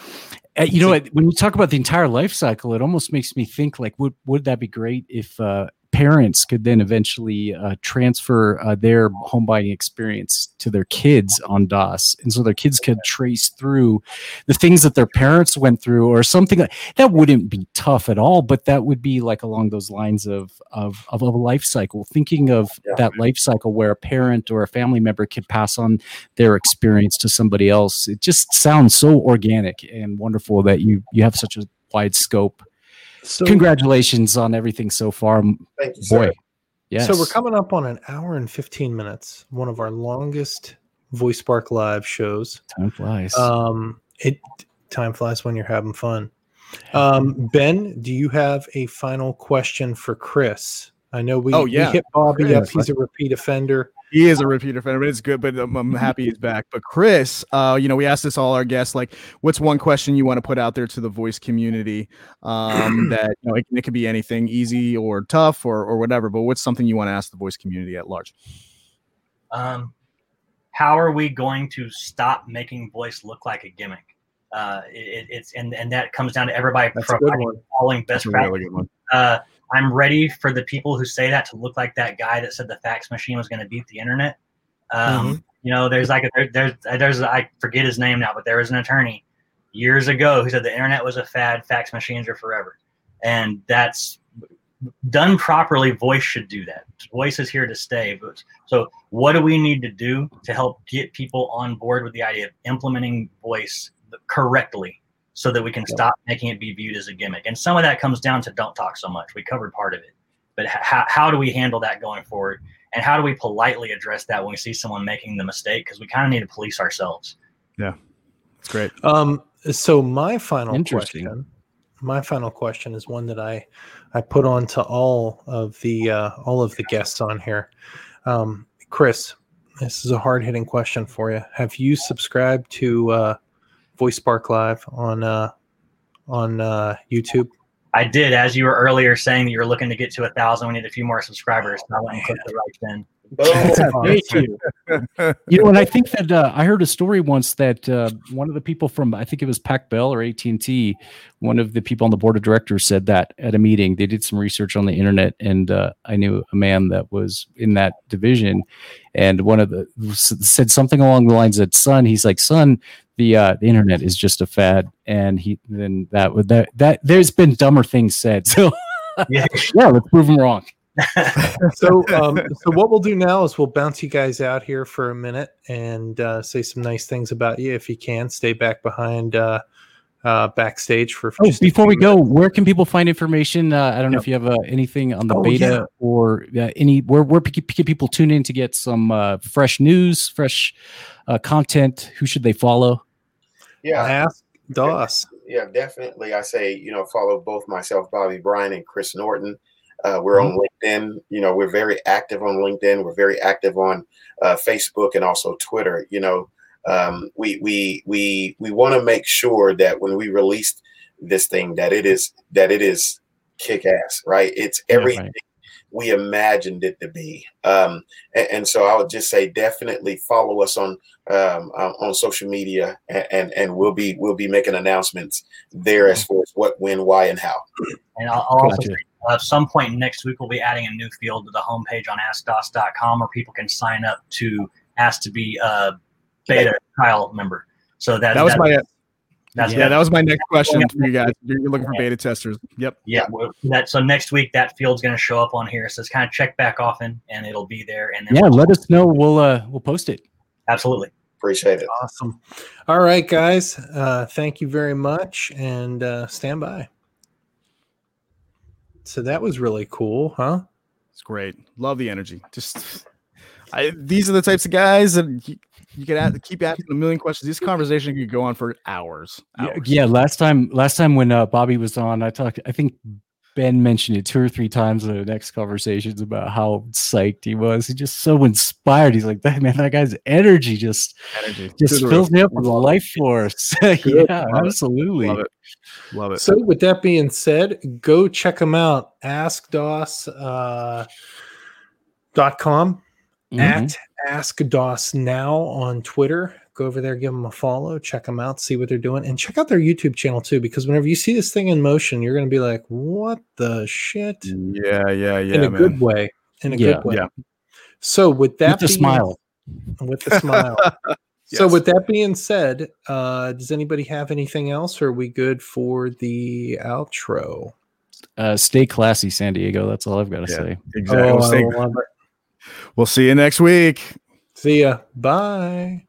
you know, when you talk about the entire life cycle, it almost makes me think like, would would that be great if uh, parents could then eventually uh, transfer uh, their home buying experience to their kids on DOS, and so their kids could trace through the things that their parents went through, or something like, that wouldn't be tough at all, but that would be like along those lines of of, of a life cycle. Thinking of yeah. that life cycle where a parent or a family member could pass on their experience to somebody else. It just sounds so organic and wonderful that you you have such a wide scope so, Congratulations on everything so far. Thank you, boy. Sir. Yes. So we're coming up on an hour and 15 minutes, one of our longest Voice Spark live shows. Time flies. Um, it time flies when you're having fun. Um, ben, do you have a final question for Chris? I know we, oh, yeah. we hit Bobby Chris, up. He's a repeat offender. He is a repeat offender, but it's good. But I'm, I'm happy he's back. But Chris, uh, you know, we asked this all our guests, like, what's one question you want to put out there to the voice community? Um, [clears throat] that you know, it, it could be anything easy or tough or or whatever. But what's something you want to ask the voice community at large? Um, how are we going to stop making voice look like a gimmick? Uh, it, it's and and that comes down to everybody That's providing following best practices. Really uh, I'm ready for the people who say that to look like that guy that said the fax machine was going to beat the internet. Um, mm-hmm. You know, there's like a, there, there's there's I forget his name now, but there was an attorney years ago who said the internet was a fad, fax machines are forever, and that's done properly. Voice should do that. Voice is here to stay. But so, what do we need to do to help get people on board with the idea of implementing voice correctly so that we can stop making it be viewed as a gimmick. And some of that comes down to don't talk so much. We covered part of it, but how, how do we handle that going forward? And how do we politely address that when we see someone making the mistake? Because we kind of need to police ourselves. Yeah, that's great. Um, so my final question, my final question is one that I I put on to all of the uh, all of the guests on here. Um, Chris, this is a hard hitting question for you. Have you subscribed to uh, Voice Spark Live on uh, on uh, YouTube? I did, as you were earlier saying that you were looking to get to a thousand. We need a few more subscribers. I went and click the right then. Thank you. You know, and I think that uh, I heard a story once that uh, one of the people from I think it was Pac Bell or AT and T, one of the people on the board of directors said that at a meeting they did some research on the internet, and uh, I knew a man that was in that division, and one of the said something along the lines that son, he's like son, the uh, the internet is just a fad, and he then that would that that there's been dumber things said, so [laughs] yeah, yeah let's prove him wrong. So, um, so what we'll do now is we'll bounce you guys out here for a minute and uh, say some nice things about you if you can. Stay back behind uh, uh, backstage for. Oh, before we minutes. go, where can people find information? Uh, I don't know if you have uh, anything on the oh, beta yeah. or uh, any where where can people tune in to get some uh, fresh news, fresh uh, content. Who should they follow? Yeah, ask DOS. Yeah, definitely. I say you know follow both myself, Bobby Bryan, and Chris Norton. Uh, we're mm-hmm. on LinkedIn. You know, we're very active on LinkedIn. We're very active on uh, Facebook and also Twitter. You know, um, we we we we want to make sure that when we release this thing that it is that it is kick ass, right? It's everything right. We imagined it to be. Um, and, and, so I would just say definitely follow us on um, um, on social media, and, and, and we'll be we'll be making announcements there as far as what, when, why, and how. And I'll, I'll also say, uh, at some point next week we'll be adding a new field to the homepage on AskDOS.com where people can sign up to ask to be a beta trial member. So that that was my that's yeah, that was my next question for you guys. You're looking for beta testers. Yep. Yeah. That so next week that field's going to show up on here. So it's kind of check back often, and it'll be there. And yeah, we'll let us know. We'll uh we'll post it. Absolutely. Appreciate it. Awesome. All right, guys. Uh, thank you very much, and uh, stand by. So that was really cool, huh? It's great. Love the energy. Just I, these are the types of guys that you can ask, keep asking a million questions. This conversation could go on for hours. hours. Yeah, yeah, last time, last time when uh, Bobby was on, I talked. I think Ben mentioned it two or three times in the next conversations about how psyched he was. He's just so inspired. He's like, that man, that guy's energy just energy. just fills me up with life force. [laughs] yeah, Love absolutely. Love it. Love it. So with that being said, go check him out. AskDOS uh, dot com mm-hmm. at Ask DOS Now on Twitter. Go over there, give them a follow, check them out, see what they're doing, and check out their YouTube channel too. Because whenever you see this thing in motion, you're going to be like, "What the shit?" Yeah, yeah, yeah. In a man. good way. In a yeah, good way. Yeah. So with that, with the smile, with the smile. [laughs] yes. So with that being said, uh, does anybody have anything else? Or are we good for the outro? Uh, stay classy, San Diego. That's all I've got to yeah, say. Exactly. Oh, We'll see you next week. See ya. Bye.